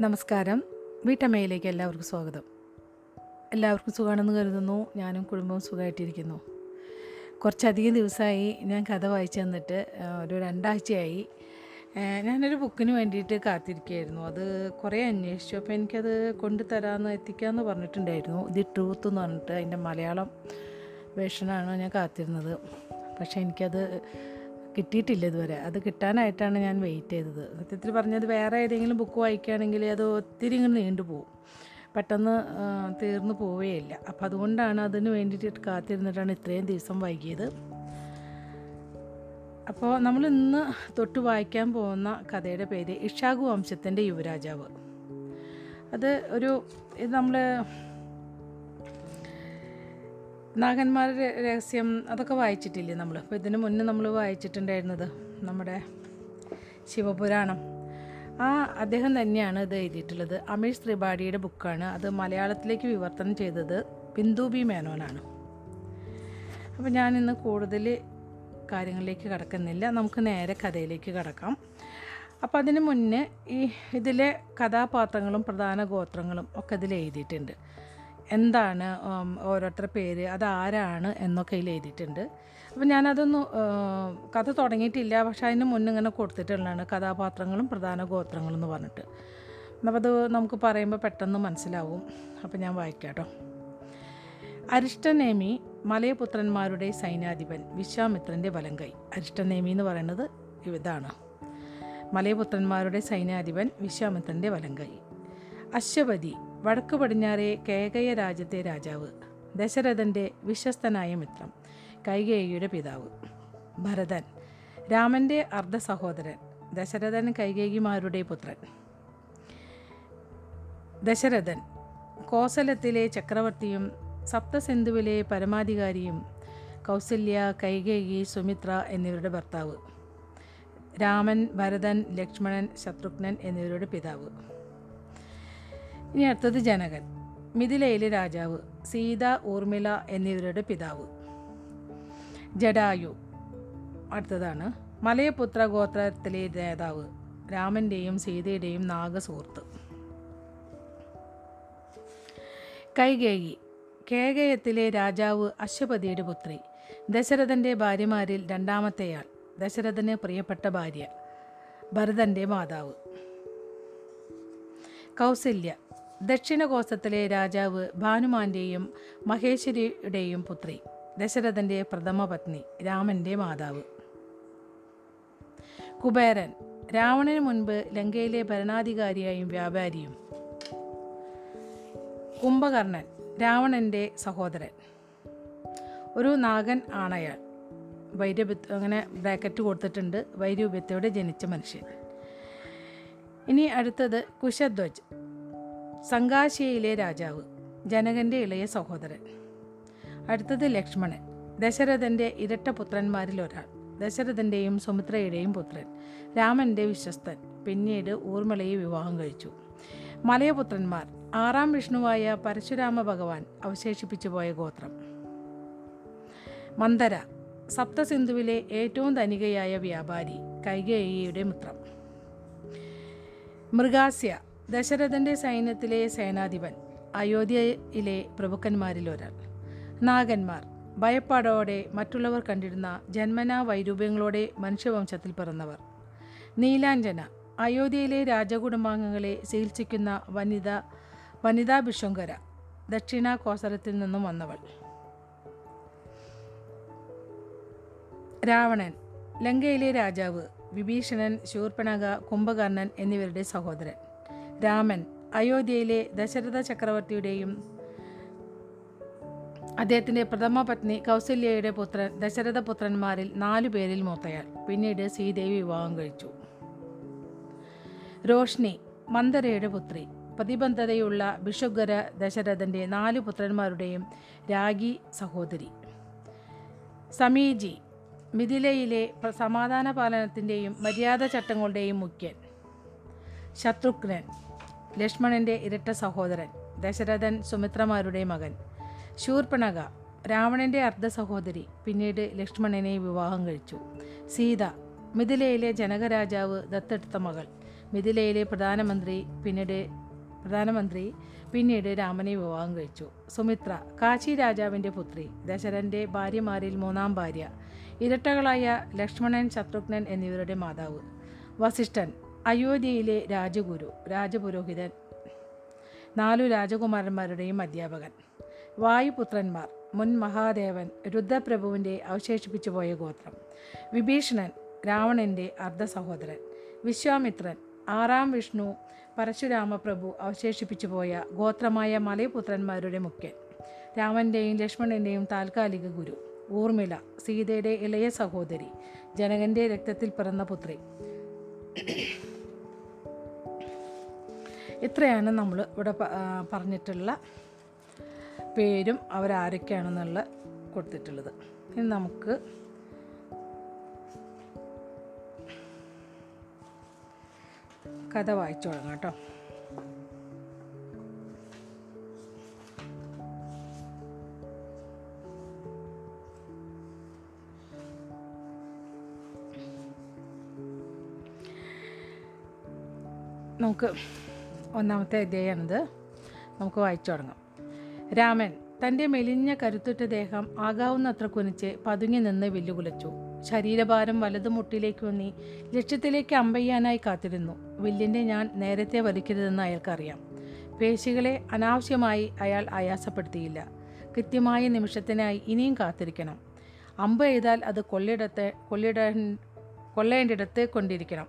നമസ്കാരം. വീട്ടമ്മയിലേക്ക് എല്ലാവർക്കും സ്വാഗതം. എല്ലാവർക്കും സുഖമാണെന്ന് കരുതുന്നു. ഞാനും കുടുംബവും സുഖമായിട്ടിരിക്കുന്നു. കുറച്ചധികം ദിവസമായി ഞാൻ കഥ വായിച്ചു തന്നിട്ട് ഒരു രണ്ടാഴ്ചയായി. ഞാനൊരു ബുക്കിന് വേണ്ടിയിട്ട് കാത്തിരിക്കുകയായിരുന്നു. അത് കുറേ അന്വേഷിച്ചു. അപ്പോൾ എനിക്കത് കൊണ്ടുതരാമെന്ന് എത്തിക്കാമെന്ന് പറഞ്ഞിട്ടുണ്ടായിരുന്നു. ദി ട്രൂത്ത് എന്ന് പറഞ്ഞിട്ട് അതിന്റെ മലയാളം വേഷനാണ് ഞാൻ കാത്തിരുന്നത്. പക്ഷേ എനിക്കത് കിട്ടിയിട്ടില്ല ഇതുവരെ. അത് കിട്ടാനായിട്ടാണ് ഞാൻ വെയിറ്റ് ചെയ്തത്. സത്യത്തിൽ പറഞ്ഞത് വേറെ ഏതെങ്കിലും ബുക്ക് വായിക്കുകയാണെങ്കിൽ അത് ഒത്തിരി ഇങ്ങനെ നീണ്ടു പോകും പെട്ടെന്ന് തീർന്നു പോവുകയില്ല അപ്പം അതുകൊണ്ടാണ് അതിന് വേണ്ടിയിട്ട് കാത്തിരുന്നിട്ടാണ് ഇത്രയും ദിവസം വൈകിയത്. അപ്പോൾ നമ്മൾ ഇന്ന് തൊട്ട് വായിക്കാൻ പോകുന്ന കഥയുടെ പേര് ഇഷാഗു വംശത്തിന്റെ യുവരാജാവ്. അത് ഒരു ഇത് നമ്മൾ നാഗന്മാരുടെ രഹസ്യം അതൊക്കെ വായിച്ചിട്ടില്ലേ നമ്മൾ അപ്പോൾ ഇതിന് മുന്നേ നമ്മൾ വായിച്ചിട്ടുണ്ടായിരുന്നത് നമ്മുടെ ശിവപുരാണം. ആ അദ്ദേഹം തന്നെയാണ് ഇത് എഴുതിയിട്ടുള്ളത്. അമീഷ് ത്രിപാഠിയുടെ ബുക്കാണ്. അത് മലയാളത്തിലേക്ക് വിവർത്തനം ചെയ്തത് ബിന്ദു ബി മേനോനാണ്. അപ്പോൾ ഞാൻ ഇന്ന് കൂടുതൽ കാര്യങ്ങളിലേക്ക് കടക്കുന്നില്ല. നമുക്ക് നേരെ കഥയിലേക്ക് കടക്കാം. അപ്പോൾ അതിന് മുന്നേ ഈ ഇതിലെ കഥാപാത്രങ്ങളും പ്രധാന ഗോത്രങ്ങളും ഒക്കെ ഇതിൽ എഴുതിയിട്ടുണ്ട്. എന്താണ് ഓരോരുത്തരുടെ പേര് അതാരാണ് എന്നൊക്കെ ഇതിൽ എഴുതിയിട്ടുണ്ട്. അപ്പോൾ ഞാനതൊന്നും കഥ തുടങ്ങിയിട്ടില്ല പക്ഷെ അതിന് മുന്നിങ്ങനെ കൊടുത്തിട്ടുള്ളതാണ് കഥാപാത്രങ്ങളും പ്രധാന ഗോത്രങ്ങളും എന്ന് പറഞ്ഞിട്ട്. അപ്പോൾ അത് നമുക്ക് പറയുമ്പോൾ പെട്ടെന്ന് മനസ്സിലാവും. അപ്പോൾ ഞാൻ വായിക്കാം കേട്ടോ. അരിഷ്ടനേമി മലയപുത്രന്മാരുടെ സൈന്യാധിപൻ വിശ്വാമിത്രന്റെ വലം കൈ. അരിഷ്ടനേമി എന്ന് പറയുന്നത് ഇതാണ്. മലയപുത്രന്മാരുടെ സൈന്യാധിപൻ വിശ്വാമിത്രന്റെ വലം കൈ. അശ്വപതി വടക്ക് പടിഞ്ഞാറെ കേകയ രാജ്യത്തെ രാജാവ് ദശരഥന്റെ വിശ്വസ്തനായ മിത്രം കൈകേയിയുടെ പിതാവ്. ഭരതൻ രാമന്റെ അർദ്ധ സഹോദരൻ ദശരഥൻ കൈകേയിമാരുടെ പുത്രൻ. ദശരഥൻ കോസലത്തിലെ ചക്രവർത്തിയും സപ്തസിന്ധുവിലെ പരമാധികാരിയും കൗസല്യ കൈകേയി സുമിത്ര എന്നിവരുടെ ഭർത്താവ്. രാമൻ ഭരതൻ ലക്ഷ്മണൻ ശത്രുഘ്നൻ എന്നിവരുടെ പിതാവ്. ഇനി അടുത്തത് ജനകൻ. മിഥിലയിലെ രാജാവ് സീത ഊർമിള എന്നിവരുടെ പിതാവ്. ജഡായു. അടുത്തതാണ്. മലയപുത്ര ഗോത്രത്തിലെ നേതാവ്. രാമന്റെയും സീതയുടെയും നാഗസുഹൃത്ത്. കൈകേയി. കേകയത്തിലെ രാജാവ് അശ്വപതിയുടെ പുത്രി. ദശരഥന്റെ ഭാര്യമാരിൽ രണ്ടാമത്തെയാൾ. ദശരഥന് പ്രിയപ്പെട്ട ഭാര്യ. ഭരതന്റെ മാതാവ്. കൗസല്യ. ദക്ഷിണകോസത്തിലെ രാജാവ് ഭാനുമാന്റെയും മഹേശ്വരിയുടെയും പുത്രി. ദശരഥന്റെ പ്രഥമ പത്നി രാമന്റെ മാതാവ്. കുബേരൻ രാവണന് മുൻപ് ലങ്കയിലെ ഭരണാധികാരിയായും വ്യാപാരിയും. കുംഭകർണൻ രാവണന്റെ സഹോദരൻ. ഒരു നാഗൻ ആണയാൾ. വൈര്യഭിത്ത് അങ്ങനെ ബ്രാക്കറ്റ് കൊടുത്തിട്ടുണ്ട്. വൈരൂപ്യത്തോടെ ജനിച്ച മനുഷ്യൻ. ഇനി അടുത്തത് കുശധ്വജ്. സംഘാശിയയിലെ രാജാവ് ജനകന്റെ ഇളയ സഹോദരൻ. അടുത്തത് ലക്ഷ്മണൻ. ദശരഥന്റെ ഇരട്ട പുത്രന്മാരിൽ ഒരാൾ. ദശരഥന്റെയും സുമിത്രയുടെയും പുത്രൻ. രാമന്റെ വിശ്വസ്തൻ. പിന്നീട് ഊർമിളയെ വിവാഹം കഴിച്ചു. മലയപുത്രന്മാർ. ആറാം വിഷ്ണുവായ പരശുരാമ ഭഗവാൻ അവശേഷിപ്പിച്ചു പോയ ഗോത്രം. മന്ദര. സപ്തസിന്ധുവിലെ ഏറ്റവും ധനികയായ വ്യാപാരി കൈകേയിയുടെ മിത്രം. മൃഗാസ്യ. ദശരഥന്റെ സൈന്യത്തിലെ സേനാധിപൻ അയോധ്യയിലെ പ്രഭുക്കന്മാരിൽ ഒരാൾ നാഗന്മാർ ഭയപ്പാടോടെ മറ്റുള്ളവർ കണ്ടിരുന്ന ജന്മനാ വൈരൂപ്യങ്ങളോടെ മനുഷ്യവംശത്തിൽ പിറന്നവർ. നീലാഞ്ജന അയോധ്യയിലെ രാജകുടുംബാംഗങ്ങളെ ചികിത്സിക്കുന്ന വനിത വനിതാ ബിഷങ്കര ദക്ഷിണ കോസരത്തിൽ നിന്നും വന്നവൾ. രാവണൻ ലങ്കയിലെ രാജാവ് വിഭീഷണൻ ശൂർപ്പണക കുംഭകർണൻ എന്നിവരുടെ സഹോദരൻ. രാമൻ അയോധ്യയിലെ ദശരഥ ചക്രവർത്തിയുടെയും അദ്ദേഹത്തിന്റെ പ്രഥമ പത്നി കൗസല്യയുടെ പുത്രൻ ദശരഥ പുത്രന്മാരിൽ നാലു പേരിൽ മൂത്തയാൾ. പിന്നീട് ശ്രീദേവി വിവാഹം കഴിച്ചു. റോഷ്നി മന്ദരയുടെ പുത്രി. പ്രതിബന്ധതയുള്ള ബിഷുഗര ദശരഥന്റെ നാല് പുത്രന്മാരുടെയും രാഗി സഹോദരി. സമീജി മിഥിലയിലെ സമാധാന പാലനത്തിന്റെയും മര്യാദ ചട്ടങ്ങളുടെയും മുഖ്യൻ. ശത്രുഘ്നൻ ലക്ഷ്മണന്റെ ഇരട്ട സഹോദരൻ ദശരഥൻ സുമിത്രമാരുടെ മകൻ. ശൂർപ്പണക രാവണന്റെ അർദ്ധ സഹോദരി പിന്നീട് ലക്ഷ്മണനെ വിവാഹം കഴിച്ചു. സീത മിഥിലയിലെ ജനകരാജാവ് ദത്തെടുത്ത മകൾ. മിഥിലയിലെ പ്രധാനമന്ത്രി പിന്നീട് പ്രധാനമന്ത്രി പിന്നീട് രാമനെ വിവാഹം കഴിച്ചു. സുമിത്ര കാശി രാജാവിന്റെ പുത്രി ദശരന്റെ ഭാര്യമാരിൽ മൂന്നാം ഭാര്യ. ഇരട്ടകളായ ലക്ഷ്മണൻ ശത്രുഘ്നൻ എന്നിവരുടെ മാതാവ്. വസിഷ്ഠൻ അയോധ്യയിലെ രാജഗുരു രാജപുരോഹിതൻ നാലു രാജകുമാരന്മാരുടെയും അധ്യാപകൻ വായുപുത്രന്മാർ മുൻ മഹാദേവൻ രുദ്രപ്രഭുവിന്റെ അവശേഷിപ്പിച്ചു പോയ ഗോത്രം വിഭീഷണൻ രാവണന്റെ അർദ്ധ സഹോദരൻ വിശ്വാമിത്രൻ ആറാം വിഷ്ണു പരശുരാമപ്രഭു അവശേഷിപ്പിച്ചു പോയ ഗോത്രമായ മലയപുത്രന്മാരുടെ മുഖ്യൻ രാമന്റെയും ലക്ഷ്മണന്റെയും താൽക്കാലിക ഗുരു ഊർമിള സീതയുടെ ഇളയ സഹോദരി ജനകന്റെ രക്തത്തിൽ പിറന്ന പുത്രി. ഇത്രയാണ് നമ്മൾ ഇവിടെ പറഞ്ഞിട്ടുള്ള പേരും അവരാരൊക്കെയാണെന്നുള്ള കൊടുത്തിട്ടുള്ളത്. ഇനി നമുക്ക് കഥ വായിച്ചു തുടങ്ങാം കേട്ടോ. നമുക്ക് ഒന്നാമത്തെ അധ്യായമാണിത്. നമുക്ക് വായിച്ചു തുടങ്ങാം. രാമൻ തന്റെ മെലിഞ്ഞ കരുത്തുറ്റ ദേഹം ആകാവുന്നത്ര കുനിച്ച് പതുങ്ങി നിന്ന് വില്ലുകുലച്ചു. ശരീരഭാരം വലതു മുട്ടിലേക്ക് വന്നി ലക്ഷ്യത്തിലേക്ക് അമ്പയ്യാനായി കാത്തിരുന്നു. വില്ലിന്റെ ഞാൻ നേരത്തെ വലിക്കരുതെന്ന് അയാൾക്കറിയാം. പേശികളെ അനാവശ്യമായി അയാൾ ആയാസപ്പെടുത്തിയില്ല. കൃത്യമായ നിമിഷത്തിനായി ഇനിയും കാത്തിരിക്കണം. അമ്പ് എഴുതാൽ അത് കൊള്ളിടത്തെ കൊള്ളിട കൊള്ളേണ്ടിടത്ത് കൊണ്ടിരിക്കണം.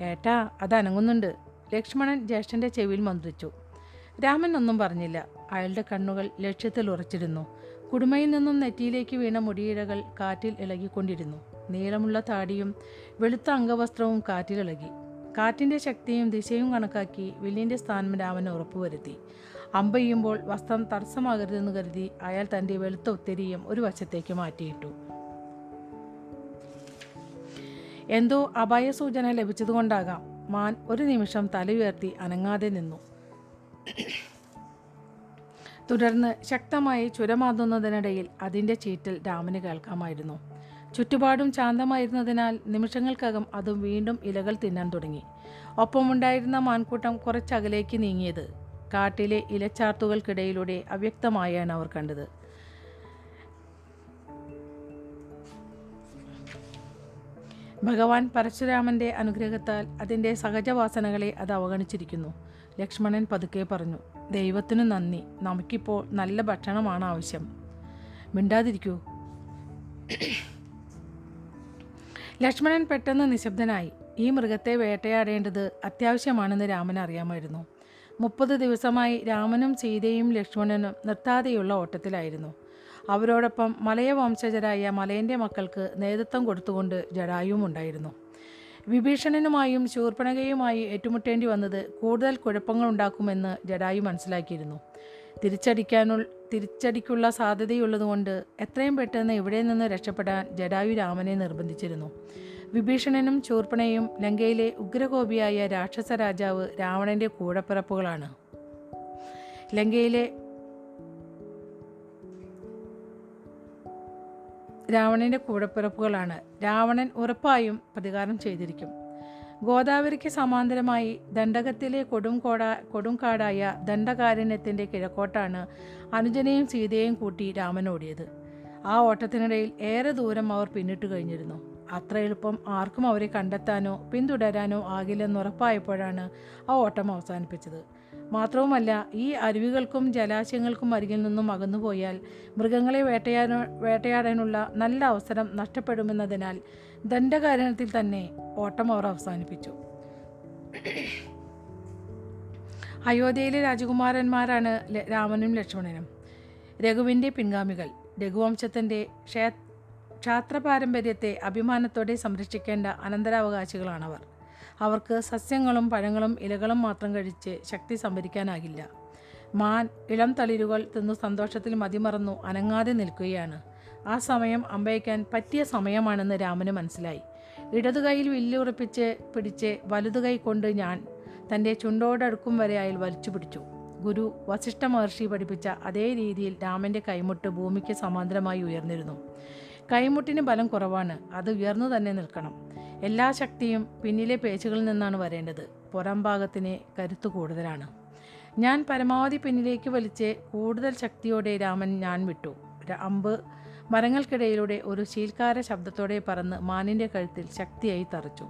ഏട്ടാ അത് അനങ്ങുന്നുണ്ട് ലക്ഷ്മണൻ ജ്യേഷ്ഠന്റെ ചെവിയിൽ മന്ത്രിച്ചു. രാമൻ ഒന്നും പറഞ്ഞില്ല. അയാളുടെ കണ്ണുകൾ ലക്ഷ്യത്തിൽ ഉറച്ചിരുന്നു. കുടുമയിൽ നിന്നും നെറ്റിയിലേക്ക് വീണ മുടിയിഴകൾ കാറ്റിൽ ഇളകിക്കൊണ്ടിരുന്നു. നീളമുള്ള താടിയും വെളുത്ത അംഗവസ്ത്രവും കാറ്റിൽ ഇളകി. കാറ്റിന്റെ ശക്തിയും ദിശയും കണക്കാക്കി വില്ലിന്റെ സ്ഥാനം രാമൻ ഉറപ്പുവരുത്തി. അമ്പെയ്യുമ്പോൾ വസ്ത്രം തടസ്സമാകരുതെന്ന് കരുതി അയാൾ തന്റെ വെളുത്ത ഒത്തിരിയും ഒരു വശത്തേക്ക് മാറ്റിയിട്ടു. എന്തോ അപായ സൂചന ലഭിച്ചതുകൊണ്ടാകാം. മാൻ ഒരു നിമിഷം തലയുയർത്തി അനങ്ങാതെ നിന്നു. തുടർന്ന് ശക്തമായി ചുരമാതുന്നതിനിടയിൽ അതിന്റെ ചീറ്റൽ രാമന് കേൾക്കാമായിരുന്നു. ചുറ്റുപാടും ശാന്തമായിരുന്നതിനാൽ നിമിഷങ്ങൾക്കകം അതും വീണ്ടും ഇലകൾ തിന്നാൻ തുടങ്ങി. ഒപ്പമുണ്ടായിരുന്ന മാൻകൂട്ടം കുറച്ചകലേക്ക് നീങ്ങിയത്. കാട്ടിലെ ഇലച്ചാർത്തുകൾക്കിടയിലൂടെ അവ്യക്തമായാണ് അവർ കണ്ടത്. ഭഗവാൻ പരശുരാമന്റെ അനുഗ്രഹത്താൽ അതിന്റെ സഹജവാസനകളെ അത് അവഗണിച്ചിരിക്കുന്നു. ലക്ഷ്മണൻ പതുക്കെ പറഞ്ഞു ദൈവത്തിനു നന്ദി. നമുക്കിപ്പോൾ നല്ല ഭക്ഷണമാണ് ആവശ്യം. മിണ്ടാതിരിക്കൂ. ലക്ഷ്മണൻ പെട്ടെന്ന് നിശബ്ദനായി ഈ മൃഗത്തെ വേട്ടയാടേണ്ടത് അത്യാവശ്യമാണെന്ന് രാമൻ അറിയാമായിരുന്നു. മുപ്പത് ദിവസമായി രാമനും സീതയും ലക്ഷ്മണനും നിർത്താതെയുള്ള ഓട്ടത്തിലായിരുന്നു. അവരോടൊപ്പം മലയ വംശജരായ മലയന്റെ മക്കൾക്ക് നേതൃത്വം കൊടുത്തുകൊണ്ട് ജടായുവും ഉണ്ടായിരുന്നു. വിഭീഷണനുമായും ശൂർപ്പണകയുമായി ഏറ്റുമുട്ടേണ്ടി വന്നത് കൂടുതൽ കുഴപ്പങ്ങൾ ഉണ്ടാക്കുമെന്ന് ജഡായു മനസ്സിലാക്കിയിരുന്നു. തിരിച്ചടിക്കാനു തിരിച്ചടിക്കുള്ള സാധ്യതയുള്ളതുകൊണ്ട് എത്രയും പെട്ടെന്ന് ഇവിടെ നിന്ന് രക്ഷപ്പെടാൻ ജഡായു രാമനെ നിർബന്ധിച്ചിരുന്നു. വിഭീഷണനും ശൂർപ്പണയും ലങ്കയിലെ ഉഗ്രകോപിയായ രാക്ഷസ രാജാവ് രാവണന്റെ കൂടപ്പിറപ്പുകളാണ്. ലങ്കയിലെ രാവണന്റെ കൂടപ്പിറപ്പുകളാണ് രാവണൻ ഉറപ്പായും പ്രതികാരം ചെയ്തിരിക്കും. ഗോദാവരിക്ക് സമാന്തരമായി ദണ്ഡകത്തിലെ കൊടുംകോട കൊടുംകാടായ ദണ്ഡകാരണ്യത്തിന്റെ കിഴക്കോട്ടാണ് അനുജനെയും സീതയെയും കൂട്ടി രാമൻ ഓടിയത് ആ ഓട്ടത്തിനിടയിൽ ഏറെ ദൂരം അവർ പിന്നിട്ട് കഴിഞ്ഞിരുന്നു. അത്ര എളുപ്പം ആർക്കും അവരെ കണ്ടെത്താനോ പിന്തുടരാനോ ആകില്ലെന്നുറപ്പായപ്പോഴാണ് ആ ഓട്ടം അവസാനിപ്പിച്ചത്. മാത്രവുമല്ല ഈ അരുവികൾക്കും ജലാശയങ്ങൾക്കും അരികിൽ നിന്നും അകന്നുപോയാൽ മൃഗങ്ങളെ വേട്ടയാടാ വേട്ടയാടാനുള്ള നല്ല അവസരം നഷ്ടപ്പെടുമെന്നതിനാൽ ദണ്ഡകാരണത്തിൽ തന്നെ ഓട്ടം അവർ അവസാനിപ്പിച്ചു. അയോധ്യയിലെ രാജകുമാരന്മാരാണ് രാമനും ലക്ഷ്മണനും. രഘുവിന്റെ പിൻഗാമികൾ. രഘുവംശത്തിന്റെ ക്ഷേ ക്ഷാത്ര പാരമ്പര്യത്തെ അഭിമാനത്തോടെ സംരക്ഷിക്കേണ്ട അനന്തരാവകാശികളാണവർ. അവർക്ക് സസ്യങ്ങളും പഴങ്ങളും ഇലകളും മാത്രം കഴിച്ച് ശക്തി സംഭരിക്കാനാകില്ല. മാൻ ഇളം തളിരുകൾ തിന്നു സന്തോഷത്തിൽ മതിമറന്നു അനങ്ങാതെ നിൽക്കുകയാണ്. ആ സമയം അമ്പയക്കാൻ പറ്റിയ സമയമാണെന്ന് രാമന് മനസ്സിലായി. ഇടതുകൈയിൽ വില്ലുറപ്പിച്ച് പിടിച്ച് വലതുകൈ കൊണ്ട് ഞാൻ തന്റെ ചുണ്ടോടടുക്കും വരെ അയാൾ വലിച്ചു പിടിച്ചു. ഗുരു വസിഷ്ഠ മഹർഷി പഠിപ്പിച്ച അതേ രീതിയിൽ രാമന്റെ കൈമുട്ട് ഭൂമിക്ക് സമാന്തരമായി ഉയർന്നിരുന്നു. കൈമുട്ടിന് ബലം കുറവാണ്. അത് ഉയർന്നു തന്നെ നിൽക്കണം. എല്ലാ ശക്തിയും പിന്നിലെ പേച്ചുകളിൽ നിന്നാണ് വരേണ്ടത്. പുറം ഭാഗത്തിന് കരുത്ത് കൂടുതലാണ്. ഞാൻ പരമാവധി പിന്നിലേക്ക് വലിച്ച് കൂടുതൽ ശക്തിയോടെ രാമൻ ഞാൻ വിട്ടു. അമ്പ് മരങ്ങൾക്കിടയിലൂടെ ഒരു ശീൽക്കാര ശബ്ദത്തോടെ പറന്ന് മാനിന്റെ കഴുത്തിൽ ശക്തിയായി തറച്ചു.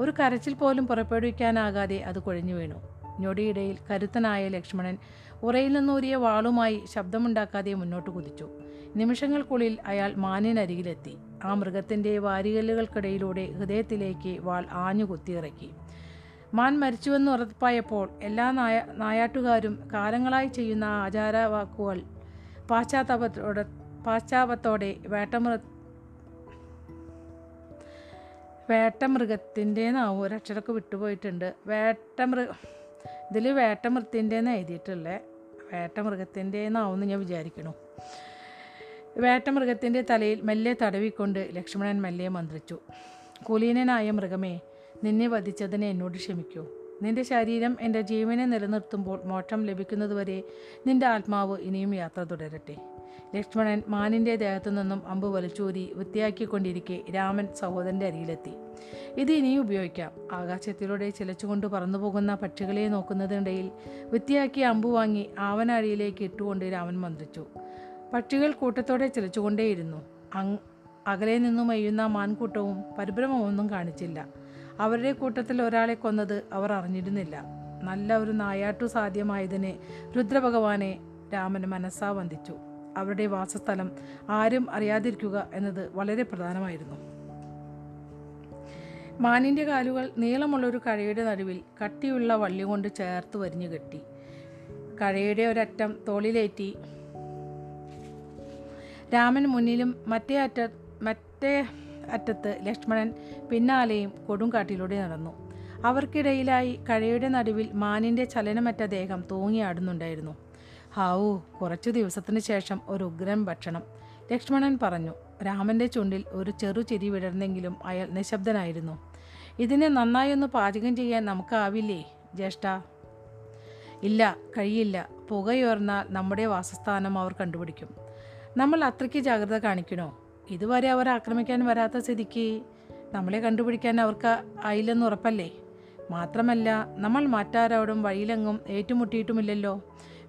ഒരു കരച്ചിൽ പോലും പുറപ്പെടുവിക്കാനാകാതെ അത് കുഴഞ്ഞു വീണു. ഞൊടിയിടയിൽ കരുത്തനായ ലക്ഷ്മണൻ ഉറയിൽ നിന്നൂരിയ വാളുമായി ശബ്ദമുണ്ടാക്കാതെ മുന്നോട്ട് കുതിച്ചു. നിമിഷങ്ങൾക്കുള്ളിൽ അയാൾ മാനിനരികിലെത്തി. ആ മൃഗത്തിന്റെ വാരികല്ലുകൾക്കിടയിലൂടെ ഹൃദയത്തിലേക്ക് വാൾ ആഞ്ഞു കുത്തിയിറക്കി മാൻ മരിച്ചുവെന്ന് ഉറപ്പായപ്പോൾ എല്ലാ നായ നായാട്ടുകാരും കാലങ്ങളായി ചെയ്യുന്ന ആചാരവാക്കുകൾ പാശ്ചാത്താപത്തോടെ പാശ്ചാത്തലത്തോടെ വേട്ടമൃ വേട്ടമൃഗത്തിന്റെന്നാവും ഒരു ഒരക്ഷരമൊക്കെ വിട്ടുപോയിട്ടുണ്ട്. വേട്ടമൃ ഇതിൽ വേട്ടമൃത്തിന്റെന്ന് എഴുതിയിട്ടുള്ളത് വേട്ടമൃഗത്തിന്റെ എന്ന് ഞാൻ വിചാരിക്കണു. വേട്ടമൃഗത്തിന്റെ തലയിൽ മെല്ലെ തടവിക്കൊണ്ട് ലക്ഷ്മണൻ മെല്ലെ മന്ത്രിച്ചു. കുലീനനായ മൃഗമേ നിന്നെ വധിച്ചതിനെ എന്നോട് ക്ഷമിക്കൂ. നിന്റെ ശരീരം എന്റെ ജീവനെ നിലനിർത്തുമ്പോൾ മോക്ഷം ലഭിക്കുന്നതുവരെ നിന്റെ ആത്മാവ് ഇനിയും യാത്ര തുടരട്ടെ. ലക്ഷ്മണൻ മാനിന്റെ ദേഹത്തു നിന്നും അമ്പ് വലിച്ചൂരി വൃത്തിയാക്കിക്കൊണ്ടിരിക്കെ രാമൻ സഹോദരന്റെ അരിയിലെത്തി ഇത് ഇനിയും ഉപയോഗിക്കാം. ആകാശത്തിലൂടെ ചിലച്ചുകൊണ്ട് പറന്നുപോകുന്ന പക്ഷികളെ നോക്കുന്നതിനിടയിൽ വൃത്തിയാക്കിയ അമ്പ് വാങ്ങി ആവനാഴിയിലേക്ക് ഇട്ടുകൊണ്ട് രാമൻ മന്ത്രിച്ചു. പക്ഷികൾ കൂട്ടത്തോടെ ചിലച്ചുകൊണ്ടേയിരുന്നു. അങ് അകലെ നിന്നും അയ്യുന്ന മാൻകൂട്ടവും പരിഭ്രമമൊന്നും കാണിച്ചില്ല. അവരുടെ കൂട്ടത്തിൽ ഒരാളെ കൊന്നത് അവർ അറിഞ്ഞിരുന്നില്ല. നല്ല ഒരു നായാട്ടു സാധ്യമായതിനെ രുദ്രഭഗവാനെ രാമൻ മനസ്സാ വന്ദിച്ചു. അവരുടെ വാസസ്ഥലം ആരും അറിയാതിരിക്കുക എന്നത് വളരെ പ്രധാനമായിരുന്നു. മാനിന്റെ കാലുകൾ നീളമുള്ളൊരു കഴയുടെ നടുവിൽ കട്ടിയുള്ള വള്ളി കൊണ്ട് ചേർത്ത് വരിഞ്ഞു കെട്ടി. കഴയുടെ ഒരറ്റം തോളിലേറ്റി രാമൻ മുന്നിലും മറ്റേ അറ്റ മറ്റേ അറ്റത്ത് ലക്ഷ്മണൻ പിന്നാലെയും കൊടുങ്കാട്ടിലൂടെ നടന്നു. അവർക്കിടയിലായി കഴയുടെ നടുവിൽ മാനിന്റെ ചലനമറ്റ ദേഹം തൂങ്ങിയാടുന്നുണ്ടായിരുന്നു ഹാവൂ കുറച്ചു ദിവസത്തിന് ശേഷം ഒരു ഉഗ്രൻ ഭക്ഷണം. ലക്ഷ്മണൻ പറഞ്ഞു രാമന്റെ ചുണ്ടിൽ ഒരു ചെറു ചിരി വിടർന്നെങ്കിലും അയാൾ നിശബ്ദനായിരുന്നു. ഇതിനെ നന്നായൊന്ന് പാചകം ചെയ്യാൻ നമുക്കാവില്ലേ ജ്യേഷ്ഠ? ഇല്ല കഴിയില്ല. പുകയുയർന്നാൽ നമ്മുടെ വാസസ്ഥാനം അവർ കണ്ടുപിടിക്കും. നമ്മൾ അത്രയ്ക്ക് ജാഗ്രത കാണിക്കണോ? ഇതുവരെ അവർ ആക്രമിക്കാൻ വരാത്ത സ്ഥിതിക്ക് നമ്മളെ കണ്ടുപിടിക്കാൻ അവർക്ക് ആയില്ലെന്ന് ഉറപ്പല്ലേ? മാത്രമല്ല നമ്മൾ മറ്റാരോടും വഴിയിലെങ്ങും ഏറ്റുമുട്ടിയിട്ടുമില്ലല്ലോ.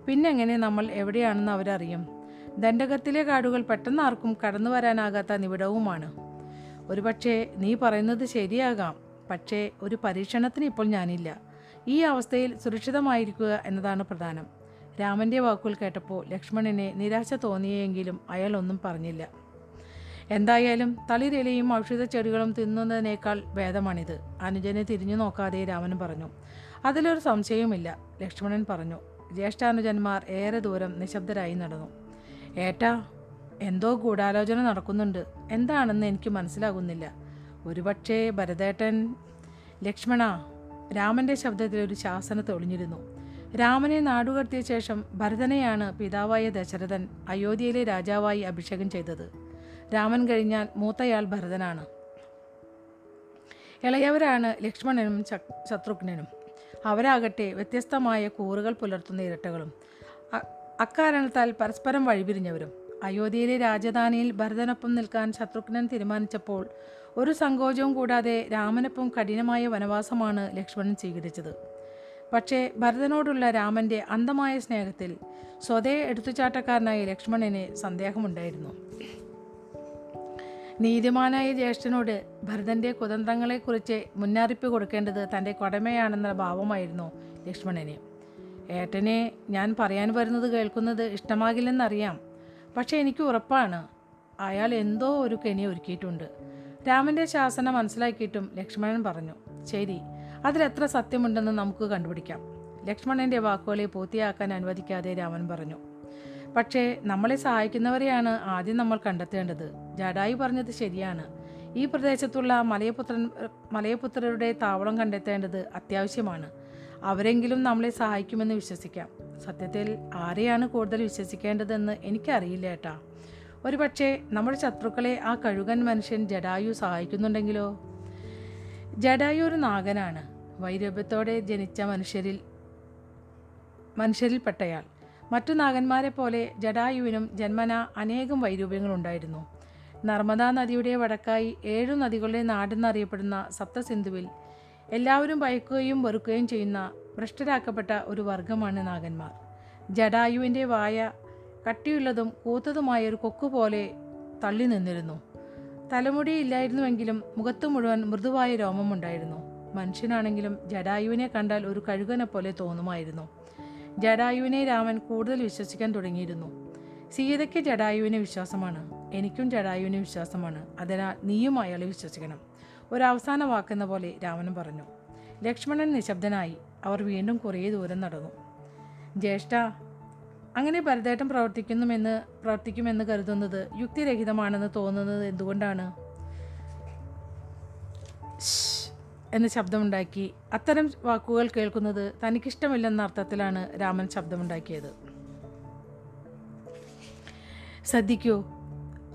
പിന്നെ എങ്ങനെ നമ്മൾ എവിടെയാണെന്ന് അവരറിയും? ദണ്ഡകത്തിലെ കാടുകൾ പെട്ടെന്ന് ആർക്കും കടന്നു വരാനാകാത്ത നിവിടവുമാണ്. ഒരുപക്ഷെ നീ പറയുന്നത് ശരിയാകാം. പക്ഷേ ഒരു പരീക്ഷണത്തിന് ഇപ്പോൾ ഞാനില്ല. ഈ അവസ്ഥയിൽ സുരക്ഷിതമായിരിക്കുക എന്നതാണ് പ്രധാനം. രാമന്റെ വാക്കുകൾ കേട്ടപ്പോൾ ലക്ഷ്മണനെ നിരാശ തോന്നിയെങ്കിലും അയാൾ ഒന്നും പറഞ്ഞില്ല. എന്തായാലും തളിരിലയും ഔഷധ ചെടികളും തിന്നുന്നതിനേക്കാൾ ഭേദമാണിത്. അനുജനെ തിരിഞ്ഞു നോക്കാതെ രാമൻ പറഞ്ഞു അതിലൊരു സംശയവുമില്ല ലക്ഷ്മണൻ പറഞ്ഞു. ജ്യേഷ്ഠാനുജന്മാർ ഏറെ ദൂരം നിശബ്ദരായി നടന്നു. ഏട്ടാ എന്തോ ഗൂഢാലോചന നടക്കുന്നുണ്ട്. എന്താണെന്ന് എനിക്ക് മനസ്സിലാകുന്നില്ല. ഒരുപക്ഷേ ഭരതേട്ടൻ ലക്ഷ്മണ രാമന്റെ ശബ്ദത്തിൽ ഒരു ശാസന ഒളിഞ്ഞിരുന്നു രാമനെ നാടുകടത്തിയ ശേഷം ഭരതനെയാണ് പിതാവായ ദശരഥൻ അയോധ്യയിലെ രാജാവായി അഭിഷേകം ചെയ്തത്. രാമൻ കഴിഞ്ഞാൽ മൂത്തയാൾ ഭരതനാണ്. ഇളയവരാണ് ലക്ഷ്മണനും ശത്രുഘ്നനും. അവരാകട്ടെ വ്യത്യസ്തമായ കൂറുകൾ പുലർത്തുന്ന ഇരട്ടകളും. അക്കാരണത്താൽ പരസ്പരം വഴിപിരിഞ്ഞവരും. അയോധ്യയിലെ രാജധാനിയിൽ ഭരതനൊപ്പം നിൽക്കാൻ ശത്രുഘ്നൻ തീരുമാനിച്ചപ്പോൾ ഒരു സങ്കോചവും കൂടാതെ രാമനൊപ്പം കഠിനമായ വനവാസമാണ് ലക്ഷ്മണൻ സ്വീകരിച്ചത്. പക്ഷേ ഭരതനോടുള്ള രാമന്റെ അന്ധമായ സ്നേഹത്തിൽ സ്വതേ എടുത്തുചാട്ടക്കാരനായ ലക്ഷ്മണന് സന്ദേഹമുണ്ടായിരുന്നു. നീതിമാനായ ജ്യേഷ്ഠനോട് ഭരതന്റെ കുതന്ത്രങ്ങളെക്കുറിച്ച് മുന്നറിയിപ്പ് കൊടുക്കേണ്ടത് തന്റെ കടമയാണെന്ന ഭാവമായിരുന്നു ലക്ഷ്മണന്. ഏട്ടനെ ഞാൻ പറയാൻ വരുന്നത് കേൾക്കുന്നത് ഇഷ്ടമാകില്ലെന്നറിയാം. പക്ഷേ എനിക്ക് ഉറപ്പാണ്. അയാൾ എന്തോ ഒരു കെണി ഒരുക്കിയിട്ടുണ്ട്. രാമന്റെ ശാസന മനസ്സിലാക്കിയിട്ടും ലക്ഷ്മണൻ പറഞ്ഞു ശരി അതിലെത്ര സത്യമുണ്ടെന്ന് നമുക്ക് കണ്ടുപിടിക്കാം. ലക്ഷ്മണന്റെ വാക്കുകളെ പൂർത്തിയാക്കാൻ അനുവദിക്കാതെ രാമൻ പറഞ്ഞു പക്ഷേ നമ്മളെ സഹായിക്കുന്നവരെയാണ് ആദ്യം നമ്മൾ കണ്ടെത്തേണ്ടത്. ജഡായി പറഞ്ഞത് ശരിയാണ്. ഈ പ്രദേശത്തുള്ള മലയപുത്രൻ മലയപുത്രരുടെ താവളം കണ്ടെത്തേണ്ടത് അത്യാവശ്യമാണ്. അവരെങ്കിലും നമ്മളെ സഹായിക്കുമെന്ന് വിശ്വസിക്കാം. സത്യത്തിൽ ആരെയാണ് കൂടുതൽ വിശ്വസിക്കേണ്ടതെന്ന് എനിക്കറിയില്ല ഏട്ടാ. ഒരുപക്ഷെ നമ്മുടെ ശത്രുക്കളെ ആ കഴുകൻ മനുഷ്യൻ ജഡായു സഹായിക്കുന്നുണ്ടെങ്കിലോ? ജഡായു ഒരു നാഗനാണ്. വൈരൂപ്യത്തോടെ ജനിച്ച മനുഷ്യരിൽ മനുഷ്യരിൽപ്പെട്ടയാൾ. മറ്റു നാഗന്മാരെ പോലെ ജഡായുവിനും ജന്മന അനേകം വൈരൂപ്യങ്ങളുണ്ടായിരുന്നു. നർമ്മദാ നദിയുടെ വടക്കായി ഏഴു നദികളുടെ നാടെന്നറിയപ്പെടുന്ന സപ്തസിന്ധുവിൽ എല്ലാവരും ഭയക്കുകയും വെറുക്കുകയും ചെയ്യുന്ന ഭ്രഷ്ടരാക്കപ്പെട്ട ഒരു വർഗമാണ് നാഗന്മാർ. ജഡായുവിന്റെ വായ കട്ടിയുള്ളതും കൂത്തതുമായ ഒരു കൊക്ക് പോലെ തള്ളി നിന്നിരുന്നു തലമുടി ഇല്ലായിരുന്നുവെങ്കിലും മുഖത്ത് മുഴുവൻ മൃദുവായ രോമമുണ്ടായിരുന്നു. മനുഷ്യനാണെങ്കിലും ജടായുവിനെ കണ്ടാൽ ഒരു കഴുകനെ പോലെ തോന്നുമായിരുന്നു. ജടായുവിനെ രാമൻ കൂടുതൽ വിശ്വസിക്കാൻ തുടങ്ങിയിരുന്നു. സീതയ്ക്ക് ജടായുവിനെ വിശ്വാസമാണ്. എനിക്കും ജടായുവിനെ വിശ്വാസമാണ്. അതിനാൽ നീയും അയാളെ വിശ്വസിക്കണം. ഒരു അവസാന വാക്കെന്ന പോലെ രാമൻ പറഞ്ഞു. ലക്ഷ്മണൻ നിശബ്ദനായി. അവർ വീണ്ടും കുറേ ദൂരം നടന്നു. ജ്യേഷ്ഠ അങ്ങനെ ഭരതേട്ടൻ പ്രവർത്തിക്കുന്നുമെന്ന് പ്രവർത്തിക്കുമെന്ന് കരുതുന്നത് യുക്തിരഹിതമാണെന്ന് തോന്നുന്നത് എന്തുകൊണ്ടാണ്? എന്ന് ശബ്ദമുണ്ടാക്കി. അത്തരം വാക്കുകൾ കേൾക്കുന്നത് തനിക്കിഷ്ടമില്ലെന്ന അർത്ഥത്തിലാണ് രാമൻ ശബ്ദമുണ്ടാക്കിയത്. ശ്രദ്ധിക്കൂ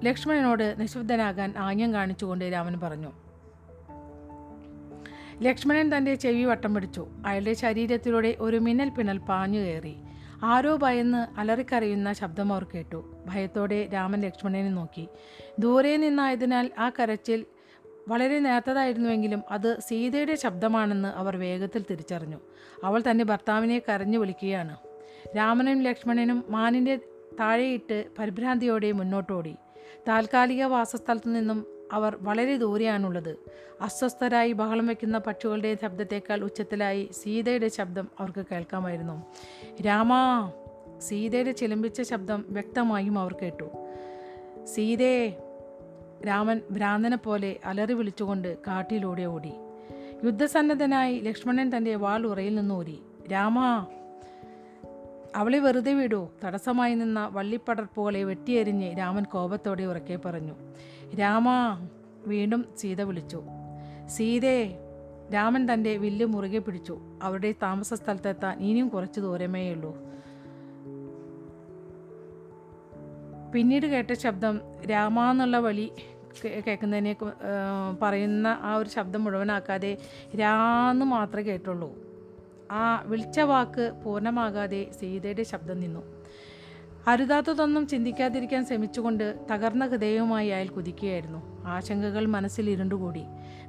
ലക്ഷ്മണനോട് നിശബ്ദനാകാൻ ആംഗ്യം കാണിച്ചുകൊണ്ട് രാമൻ പറഞ്ഞു. ലക്ഷ്മണൻ തന്റെ ചെവി വട്ടം പിടിച്ചു. അയാളുടെ ശരീരത്തിലൂടെ ഒരു മിന്നൽ പിണൽ പാഞ്ഞു കയറി ആരോ ഭയന്ന് അലറിക്കരയുന്ന ശബ്ദം അവർ കേട്ടു. ഭയത്തോടെ രാമൻ ലക്ഷ്മണനെ നോക്കി. ദൂരെ നിന്നായതിനാൽ ആ കരച്ചിൽ വളരെ നേർത്തതായിരുന്നുവെങ്കിലും അത് സീതയുടെ ശബ്ദമാണെന്ന് അവർ വേഗത്തിൽ തിരിച്ചറിഞ്ഞു. അവൾ തന്റെ ഭർത്താവിനെ കരഞ്ഞു വിളിക്കുകയാണ്. രാമനും ലക്ഷ്മണനും മാനിന്റെ താഴെയിട്ട് പരിഭ്രാന്തിയോടെ മുന്നോട്ടോടി. താൽക്കാലിക വാസസ്ഥലത്തു നിന്നും അവർ വളരെ ദൂരെയാണുള്ളത്. അസ്വസ്ഥരായി ബഹളം വയ്ക്കുന്ന പക്ഷികളുടെ ശബ്ദത്തേക്കാൾ ഉച്ചത്തിലായി സീതയുടെ ശബ്ദം അവർക്ക് കേൾക്കാമായിരുന്നു. രാമാ സീതയുടെ ചിലമ്പിച്ച ശബ്ദം വ്യക്തമായും അവർ കേട്ടു. സീതേ രാമൻ ഭ്രാന്തനെ പോലെ അലറി വിളിച്ചുകൊണ്ട് കാട്ടിലൂടെ ഓടി. യുദ്ധസന്നദ്ധനായി ലക്ഷ്മണൻ തന്റെ വാൾ ഉറയിൽ നിന്ന് ഊരി. രാമാ അവളെ വെറുതെ വിടൂ. തടസ്സമായി നിന്ന വള്ളിപ്പടർപ്പുകളെ വെട്ടിയെറിഞ്ഞ് രാമൻ കോപത്തോടെ ഉറക്കെ പറഞ്ഞു. രാമ വീണ്ടും സീത വിളിച്ചു. സീതേ രാമൻ തന്റെ വില്ല് മുറുകെ പിടിച്ചു. അവരുടെ താമസ സ്ഥലത്തെത്താൻ ഇനിയും കുറച്ച് ദൂരമേയുള്ളൂ. പിന്നീട് കേട്ട ശബ്ദം രാമ എന്നുള്ള വഴി കേൾക്കുന്നതിനെ പറയുന്ന ആ ഒരു ശബ്ദം മുഴുവനാക്കാതെ രാന്ന് മാത്രമേ കേട്ടുള്ളൂ. ആ വിളിച്ച വാക്ക് പൂർണമാകാതെ സീതയുടെ ശബ്ദം നിന്നു. അരുതാത്തതൊന്നും ചിന്തിക്കാതിരിക്കാൻ ശ്രമിച്ചുകൊണ്ട് തകർന്ന ഹൃദയവുമായി അയാൾ കുതിക്കുകയായിരുന്നു. ആശങ്കകൾ മനസ്സിൽ ഇരുണ്ടുകൂടി.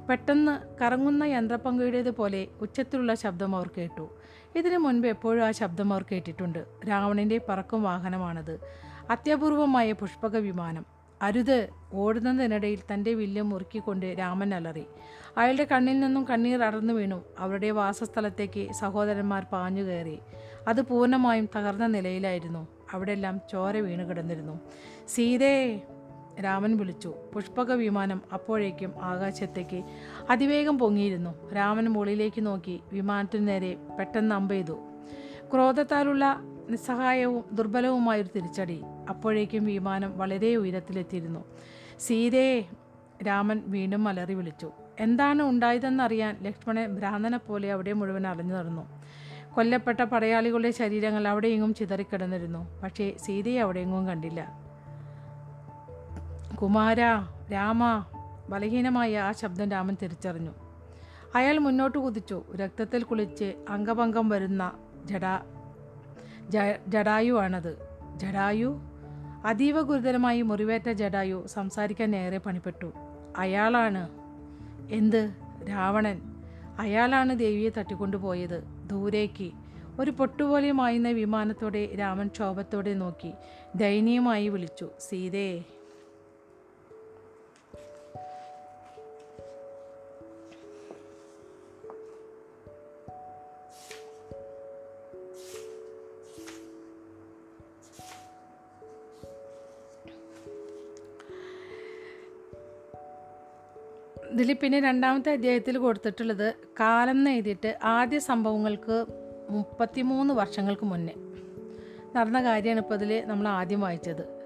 പെട്ടെന്ന് കറങ്ങുന്ന യന്ത്രപ്പങ്കയുടേത് പോലെ ഉച്ചത്തിലുള്ള ശബ്ദം അവർ കേട്ടു. ഇതിനു മുൻപ് എപ്പോഴും ആ ശബ്ദം അവർ കേട്ടിട്ടുണ്ട്. രാവണന്റെ പറക്കും വാഹനമാണത്. അത്യപൂർവമായ പുഷ്പക വിമാനം. അരുത് ഓടുന്നതിനിടയിൽ തന്റെ വില്ല് മുറുക്കിക്കൊണ്ട് രാമൻ അലറി. അയാളുടെ കണ്ണിൽ നിന്നും കണ്ണീർ അടർന്നു വീണു. അവരുടെ വാസസ്ഥലത്തേക്ക് സഹോദരന്മാർ പാഞ്ഞു കയറി. അത് പൂർണമായും തകർന്ന നിലയിലായിരുന്നു. അവിടെല്ലാം ചോര വീണു കിടന്നിരുന്നു. സീതേ രാമൻ വിളിച്ചു. പുഷ്പക വിമാനം അപ്പോഴേക്കും ആകാശത്തേക്ക് അതിവേഗം പൊങ്ങിയിരുന്നു. രാമൻ മുകളിലേക്ക് നോക്കി വിമാനത്തിനു നേരെ പെട്ടെന്ന് അമ്പെയ്തു. ക്രോധത്താലുള്ള നിസ്സഹായവും ദുർബലവുമായൊരു തിരിച്ചടി. അപ്പോഴേക്കും വിമാനം വളരെ ഉയരത്തിലെത്തിയിരുന്നു. സീതയെ രാമൻ വീണ്ടും അലറി വിളിച്ചു. എന്താണ് ഉണ്ടായതെന്നറിയാൻ ലക്ഷ്മണൻ ഭ്രാന്തനെ പോലെ അവിടെ മുഴുവൻ അലഞ്ഞു നടന്നു. കൊല്ലപ്പെട്ട പടയാളികളുടെ ശരീരങ്ങൾ അവിടെയെങ്ങും ചിതറിക്കിടന്നിരുന്നു. പക്ഷേ സീതയെ അവിടെയെങ്ങും കണ്ടില്ല. കുമാര രാമ ബലഹീനമായ ആ ശബ്ദം രാമൻ തിരിച്ചറിഞ്ഞു. അയാൾ മുന്നോട്ട് കുതിച്ചു. രക്തത്തിൽ കുളിച്ച് അംഗഭംഗം വരുന്ന ജഡാ ജ- ജടായു? അതീവ ഗുരുതരമായി മുറിവേറ്റ ജഡായു സംസാരിക്കാൻ ഏറെ പണിപ്പെട്ടു. അയാളാണ്. എന്ത്? രാവണൻ. അയാളാണ് ദേവിയെ തട്ടിക്കൊണ്ടുപോയത്. ദൂരേക്ക്. ഒരു പൊട്ടുപോലെ മായുന്ന വിമാനത്തോടെ രാമൻ ക്ഷോഭത്തോടെ നോക്കി. ദയനീയമായി വിളിച്ചു. സീതേ. ഇതിൽ പിന്നെ രണ്ടാമത്തെ അധ്യായത്തിൽ കൊടുത്തിട്ടുള്ളത് കാലം എന്ന് എഴുതിയിട്ട് ആദ്യ സംഭവങ്ങൾക്ക് മുപ്പത്തിമൂന്ന് വർഷങ്ങൾക്ക് മുന്നേ. നടന്ന കാര്യമാണ് ഇപ്പോൾ അതിൽ നമ്മൾ ആദ്യം വായിച്ചത്.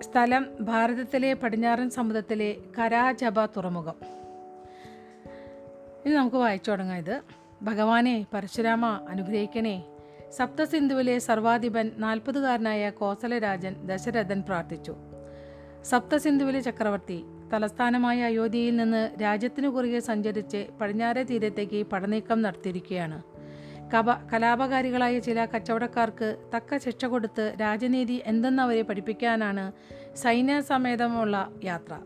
സ്ഥലം ഭാരതത്തിലെ പടിഞ്ഞാറൻ സമുദ്രത്തിലെ കരാജബ തുറമുഖം. ഇനി നമുക്ക് വായിച്ചു തുടങ്ങാം ഇത്. ഭഗവാനെ പരശുരാമ അനുഗ്രഹിക്കണേ. സപ്തസിന്ധുവിലെ സർവാധിപൻ നാൽപ്പതുകാരനായ കോസലരാജൻ ദശരഥൻ പ്രാർത്ഥിച്ചു. സപ്തസിന്ധുവിലെ ചക്രവർത്തി തലസ്ഥാനമായ അയോധ്യയിൽ നിന്ന് രാജ്യത്തിനു കുറുകെ സഞ്ചരിച്ച് പടിഞ്ഞാറേ തീരത്തേക്ക് പടനീക്കം നടത്തിയിരിക്കുകയാണ്. കപ കലാപകാരികളായ ചില കച്ചവടക്കാർക്ക് തക്ക ശിക്ഷ കൊടുത്ത് രാജനീതി എന്തെന്നവരെ പഠിപ്പിക്കാനാണ് സൈന്യസമേതമുള്ള യാത്ര.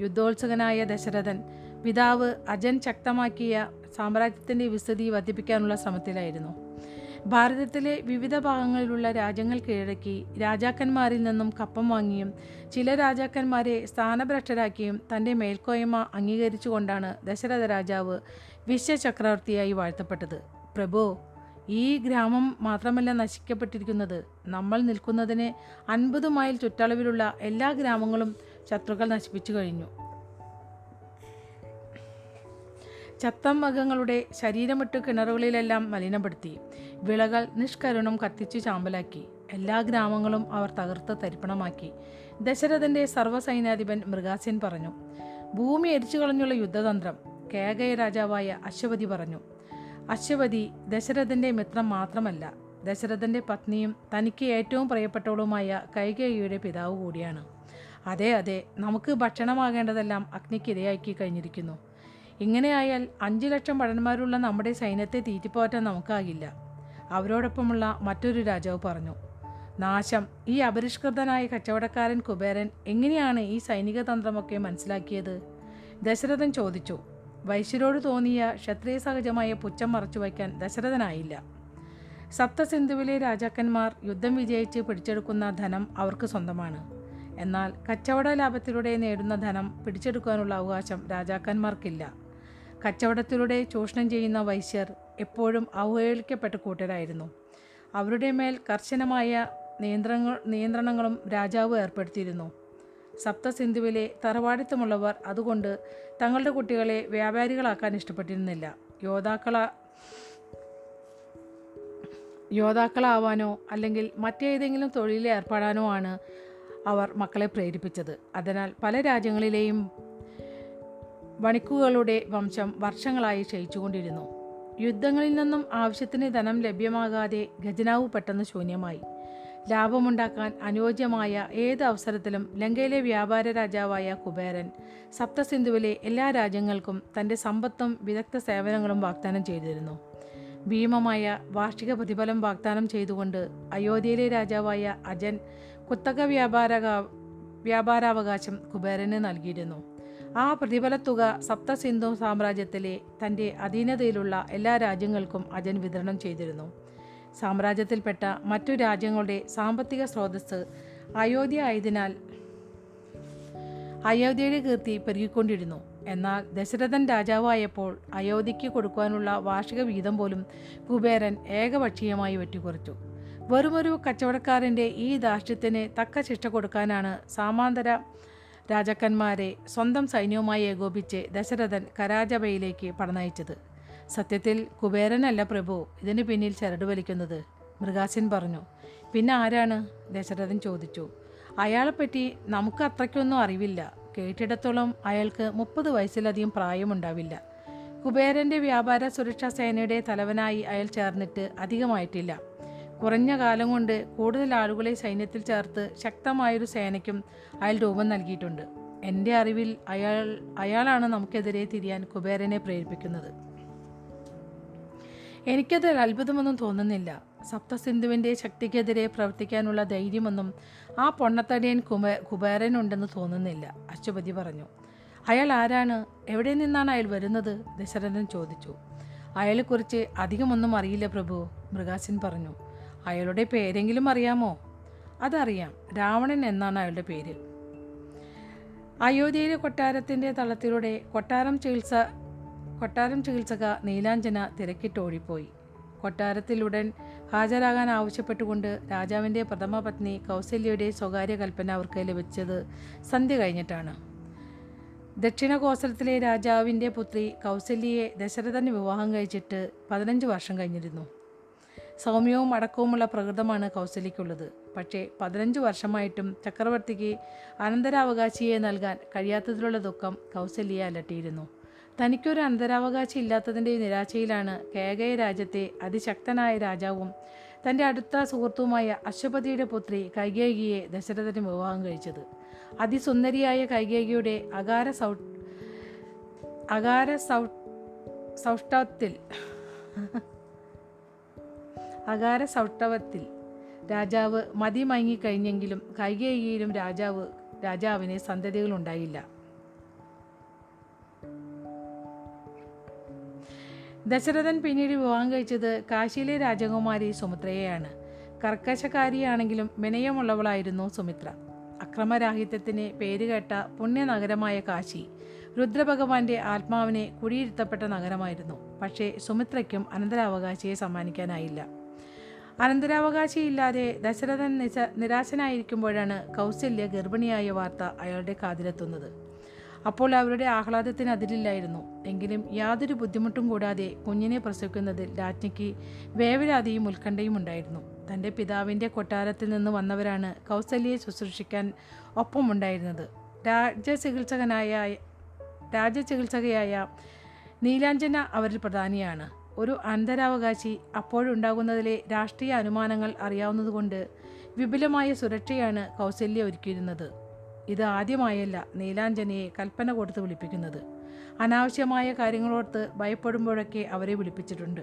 യുദ്ധോത്സുകനായ ദശരഥൻ പിതാവ് അജൻ ശക്തമാക്കിയ സാമ്രാജ്യത്തിന്റെ വിസ്തൃതി വർദ്ധിപ്പിക്കാനുള്ള ശ്രമത്തിലായിരുന്നു. ഭാരതത്തിലെ വിവിധ ഭാഗങ്ങളിലുള്ള രാജ്യങ്ങൾ കീഴടക്കി രാജാക്കന്മാരിൽ നിന്നും കപ്പം വാങ്ങിയും ചില രാജാക്കന്മാരെ സ്ഥാനഭ്രഷ്ടരാക്കിയും തന്റെ മേൽക്കോയ്മ അംഗീകരിച്ചുകൊണ്ടാണ് ദശരഥ രാജാവ് വിശ്വചക്രവർത്തിയായി വാഴ്ത്തപ്പെട്ടത്. പ്രഭു ഈ ഗ്രാമം മാത്രമല്ല നശിക്കപ്പെട്ടിരിക്കുന്നത്. നമ്മൾ നിൽക്കുന്നതിന് അൻപത് മൈൽ ചുറ്റളവിലുള്ള എല്ലാ ഗ്രാമങ്ങളും ശത്രുക്കൾ നശിപ്പിച്ചു കഴിഞ്ഞു. ചത്ത മൃഗങ്ങളുടെ ശരീരമിട്ട് കിണറുകളിലെല്ലാം മലിനപ്പെടുത്തി. വിളകൾ നിഷ്കരുണം കത്തിച്ചു ചാമ്പലാക്കി. എല്ലാ ഗ്രാമങ്ങളും അവർ തകർത്ത് തരിപ്പണമാക്കി. ദശരഥന്റെ സർവസൈന്യാധിപൻ മൃഗാസ്യൻ പറഞ്ഞു. ഭൂമി എരിച്ചു കളഞ്ഞുള്ള യുദ്ധതന്ത്രം കേകയ രാജാവായ അശ്വപതി പറഞ്ഞു. അശ്വപതി ദശരഥന്റെ മിത്രം മാത്രമല്ല ദശരഥന്റെ പത്നിയും തനിക്ക് ഏറ്റവും പ്രിയപ്പെട്ടവളുമായ കൈകേയിയുടെ പിതാവ് കൂടിയാണ്. അതെ അതെ നമുക്ക് ഭക്ഷണമാകേണ്ടതെല്ലാം അഗ്നിക്കിരയാക്കി കഴിഞ്ഞിരിക്കുന്നു. ഇങ്ങനെയായാൽ അഞ്ചു ലക്ഷം ഭടന്മാരുള്ള നമ്മുടെ സൈന്യത്തെ തീറ്റിപ്പോറ്റാൻ നമുക്കാകില്ല. അവരോടൊപ്പമുള്ള മറ്റൊരു രാജാവ് പറഞ്ഞു നാശം. ഈ അപരിഷ്കൃതനായ കച്ചവടക്കാരൻ കുബേരൻ എങ്ങനെയാണ് ഈ സൈനിക തന്ത്രമൊക്കെ മനസ്സിലാക്കിയത്? ദശരഥൻ ചോദിച്ചു വൈശ്യരോട് തോന്നിയ ക്ഷത്രിയ സഹജമായ പുച്ഛം മറച്ചു വയ്ക്കാൻ ദശരഥനായില്ല. സപ്തസിന്ധുവിലെ രാജാക്കന്മാർ യുദ്ധം വിജയിച്ച് പിടിച്ചെടുക്കുന്ന ധനം അവർക്ക് സ്വന്തമാണ്. എന്നാൽ കച്ചവട ലാഭത്തിലൂടെ നേടുന്ന ധനം പിടിച്ചെടുക്കാനുള്ള അവകാശം രാജാക്കന്മാർക്കില്ല. കച്ചവടത്തിലൂടെ ചൂഷണം ചെയ്യുന്ന വൈശ്യർ എപ്പോഴും അവഹേളിക്കപ്പെട്ട കൂട്ടരായിരുന്നു. അവരുടെ മേൽ കർശനമായ നിയന്ത്രണങ്ങൾ നിയന്ത്രണങ്ങളും രാജാവ് ഏർപ്പെടുത്തിയിരുന്നു. സപ്തസിന്ധുവിലെ തറവാടിത്തമുള്ളവർ അതുകൊണ്ട് തങ്ങളുടെ കുട്ടികളെ വ്യാപാരികളാക്കാൻ ഇഷ്ടപ്പെട്ടിരുന്നില്ല. യോദ്ധാക്കള യോദ്ധാക്കളാവാനോ അല്ലെങ്കിൽ മറ്റേതെങ്കിലും തൊഴിലിൽ ഏർപ്പെടാനോ ആണ് അവർ മക്കളെ പ്രേരിപ്പിച്ചത്. അതിനാൽ പല രാജ്യങ്ങളിലെയും വണിക്കുകളുടെ വംശം വർഷങ്ങളായി ക്ഷയിച്ചുകൊണ്ടിരുന്നു. യുദ്ധങ്ങളിൽ നിന്നും ആവശ്യത്തിന് ധനം ലഭ്യമാകാതെ ഖജനാവ് പെട്ടെന്ന് ശൂന്യമായി. ലാഭമുണ്ടാക്കാൻ അനുയോജ്യമായ ഏത് അവസരത്തിലും ലങ്കയിലെ വ്യാപാര രാജാവായ കുബേരൻ സപ്തസിന്ധുവിലെ എല്ലാ രാജ്യങ്ങൾക്കും തന്റെ സമ്പത്തും വിദഗ്ധ സേവനങ്ങളും വാഗ്ദാനം ചെയ്തിരുന്നു. ഭീമമായ വാർഷിക പ്രതിഫലം വാഗ്ദാനം ചെയ്തുകൊണ്ട് അയോധ്യയിലെ രാജാവായ അജൻ കുത്തക വ്യാപാര വ്യാപാരാവകാശം കുബേരന് നൽകിയിരുന്നു. ആ പ്രതിഫലത്തുക സപ്തസിന്ധു സാമ്രാജ്യത്തിലെ തന്റെ അധീനതയിലുള്ള എല്ലാ രാജ്യങ്ങൾക്കും അജൻ വിതരണം ചെയ്തിരുന്നു. സാമ്രാജ്യത്തിൽപ്പെട്ട മറ്റു രാജ്യങ്ങളുടെ സാമ്പത്തിക സ്രോതസ് അയോധ്യ ആയതിനാൽ അയോധ്യയുടെ കീർത്തി പെരുകിക്കൊണ്ടിരുന്നു. എന്നാൽ ദശരഥൻ രാജാവായപ്പോൾ അയോധ്യയ്ക്ക് കൊടുക്കുവാനുള്ള വാർഷിക വീതം പോലും കുബേരൻ ഏകപക്ഷീയമായി വെട്ടിക്കുറച്ചു. വെറുമൊരു കച്ചവടക്കാരന്റെ ഈ ധാർഷ്ട്യത്തിന് തക്ക ശിക്ഷ കൊടുക്കാനാണ് സാമാന്തര രാജാക്കന്മാരെ സ്വന്തം സൈന്യവുമായി ഏകോപിച്ച് ദശരഥൻ കരാജബയിലേക്ക് പടനയിച്ചത്. സത്യത്തിൽ കുബേരനല്ല പ്രഭു ഇതിന് പിന്നിൽ ചരട് വലിക്കുന്നത്. മൃഗാസിൻ പറഞ്ഞു പിന്നെ ആരാണ്? ദശരഥൻ ചോദിച്ചു അയാളെപ്പറ്റി നമുക്ക് അത്രയ്ക്കൊന്നും അറിവില്ല. കേട്ടിടത്തോളം അയാൾക്ക് മുപ്പത് വയസ്സിലധികം പ്രായമുണ്ടാവില്ല. കുബേരന്റെ വ്യാപാര സുരക്ഷാ സേനയുടെ തലവനായി അയാൾ ചേർന്നിട്ട് അധികമായിട്ടില്ല. കുറഞ്ഞ കാലം കൊണ്ട് കൂടുതൽ ആളുകളെ സൈന്യത്തിൽ ചേർത്ത് ശക്തമായൊരു സേനയ്ക്കും അയാൾ രൂപം നൽകിയിട്ടുണ്ട്. എന്റെ അറിവിൽ അയാൾ അയാളാണ് നമുക്കെതിരെ തിരിയാൻ കുബേരനെ പ്രേരിപ്പിക്കുന്നത്. എനിക്കത് അത്ഭുതമൊന്നും തോന്നുന്നില്ല. സപ്തസിന്ധുവിന്റെ ശക്തിക്കെതിരെ പ്രവർത്തിക്കാനുള്ള ധൈര്യമൊന്നും ആ പൊണ്ണത്തടിയൻ കുബേരൻ കുബേരനുണ്ടെന്ന് തോന്നുന്നില്ല അശ്വപതി പറഞ്ഞു. അയാൾ ആരാണ്? എവിടെ നിന്നാണ് അയാൾ വരുന്നത്? ദശരഥൻ ചോദിച്ചു. അയാളെക്കുറിച്ച് അധികമൊന്നും അറിയില്ല പ്രഭു മൃഗാസിൻ പറഞ്ഞു. അയാളുടെ പേരെങ്കിലും അറിയാമോ? അതറിയാം. രാവണൻ എന്നാണ് അയാളുടെ പേര്. അയോധ്യയിലെ കൊട്ടാരത്തിന്റെ തളത്തിലൂടെ കൊട്ടാരം ചികിത്സ കൊട്ടാരം ചികിത്സക നീലാഞ്ജന തിരക്കിട്ടോടിപ്പോയി കൊട്ടാരത്തിലുടൻ ഹാജരാകാൻ ആവശ്യപ്പെട്ടുകൊണ്ട് രാജാവിന്റെ പ്രഥമ പത്നി കൗസല്യയുടെ സ്വകാര്യ കൽപ്പന അവർക്ക് ലഭിച്ചത് സന്ധ്യ കഴിഞ്ഞിട്ടാണ്. ദക്ഷിണ കോസലത്തിലെ രാജാവിന്റെ പുത്രി കൗസല്യയെ ദശരഥന് വിവാഹം കഴിച്ചിട്ട് പതിനഞ്ച് വർഷം കഴിഞ്ഞിരുന്നു. സൗമ്യവും അടക്കവുമുള്ള പ്രകൃതമാണ് കൗസലിക്കുള്ളത്. പക്ഷേ പതിനഞ്ച് വർഷമായിട്ടും ചക്രവർത്തിക്ക് അനന്തരാവകാശിയെ നൽകാൻ കഴിയാത്തതിലുള്ള ദുഃഖം കൗസല്യയെ അലട്ടിയിരുന്നു. തനിക്കൊരു അനന്തരാവകാശി ഇല്ലാത്തതിന്റെ നിരാശയിലാണ് കേകയ രാജ്യത്തെ അതിശക്തനായ രാജാവും തന്റെ അടുത്ത സുഹൃത്തുമായ അശ്വപതിയുടെ പുത്രി കൈകേകിയെ ദശരഥന് വിവാഹം കഴിച്ചത്. അതിസുന്ദരിയായ കൈകേകിയുടെ അകാര സൗ അകാര സൗ സൗഷ്ടത്തിൽ അകാര സൗട്ടവത്തിൽ രാജാവ് മതി മയങ്ങിക്കഴിഞ്ഞെങ്കിലും കൈകേയിയിലും രാജാവ് രാജാവിന് സന്തതികളുണ്ടായില്ല ദശരഥൻ പിന്നീട് വിവാഹം കഴിച്ചത് കാശിയിലെ രാജകുമാരി സുമിത്രയെയാണ്. കർക്കശക്കാരിയാണെങ്കിലും വിനയമുള്ളവളായിരുന്നു സുമിത്ര. അക്രമരാഹിത്യത്തിന് പേരുകേട്ട പുണ്യനഗരമായ കാശി രുദ്രഭഗവാന്റെ ആത്മാവിനെ കുടിയിരുത്തപ്പെട്ട നഗരമായിരുന്നു. പക്ഷേ സുമിത്രയ്ക്കും അനന്തരാവകാശിയെ സമ്മാനിക്കാനായില്ല. അനന്തരാവകാശിയില്ലാതെ ദശരഥൻ നിശ നിരാശനായിരിക്കുമ്പോഴാണ് കൗസല്യ ഗർഭിണിയായ വാർത്ത അയാളുടെ കാതിലെത്തുന്നത്. അപ്പോൾ അവരുടെ ആഹ്ലാദത്തിന് അതിരില്ലായിരുന്നു. എങ്കിലും യാതൊരു ബുദ്ധിമുട്ടും കൂടാതെ കുഞ്ഞിനെ പ്രസവിക്കുന്നതിൽ രാജ്ഞിക്ക് വേവലാതിയും ഉത്കണ്ഠയും ഉണ്ടായിരുന്നു. തന്റെ പിതാവിന്റെ കൊട്ടാരത്തിൽ നിന്ന് വന്നവരാണ് കൗസല്യയെ ശുശ്രൂഷിക്കാൻ ഒപ്പമുണ്ടായിരുന്നത്. രാജചികിത്സകനായ രാജചികിത്സകയായ നീലാഞ്ജന അവരിൽ പ്രധാനിയാണ്. ഒരു അനന്തരാവകാശി അപ്പോഴുണ്ടാകുന്നതിലെ രാഷ്ട്രീയ അനുമാനങ്ങൾ അറിയാവുന്നതുകൊണ്ട് വിപുലമായ സുരക്ഷയാണ് കൗസല്യ ഒരുക്കിയിരുന്നത്. ഇത് ആദ്യമായല്ല നീലാഞ്ജനയെ കൽപ്പന കൊടുത്ത് വിളിപ്പിക്കുന്നത്. അനാവശ്യമായ കാര്യങ്ങളോർത്ത് ഭയപ്പെടുമ്പോഴൊക്കെ അവരെ വിളിപ്പിച്ചിട്ടുണ്ട്.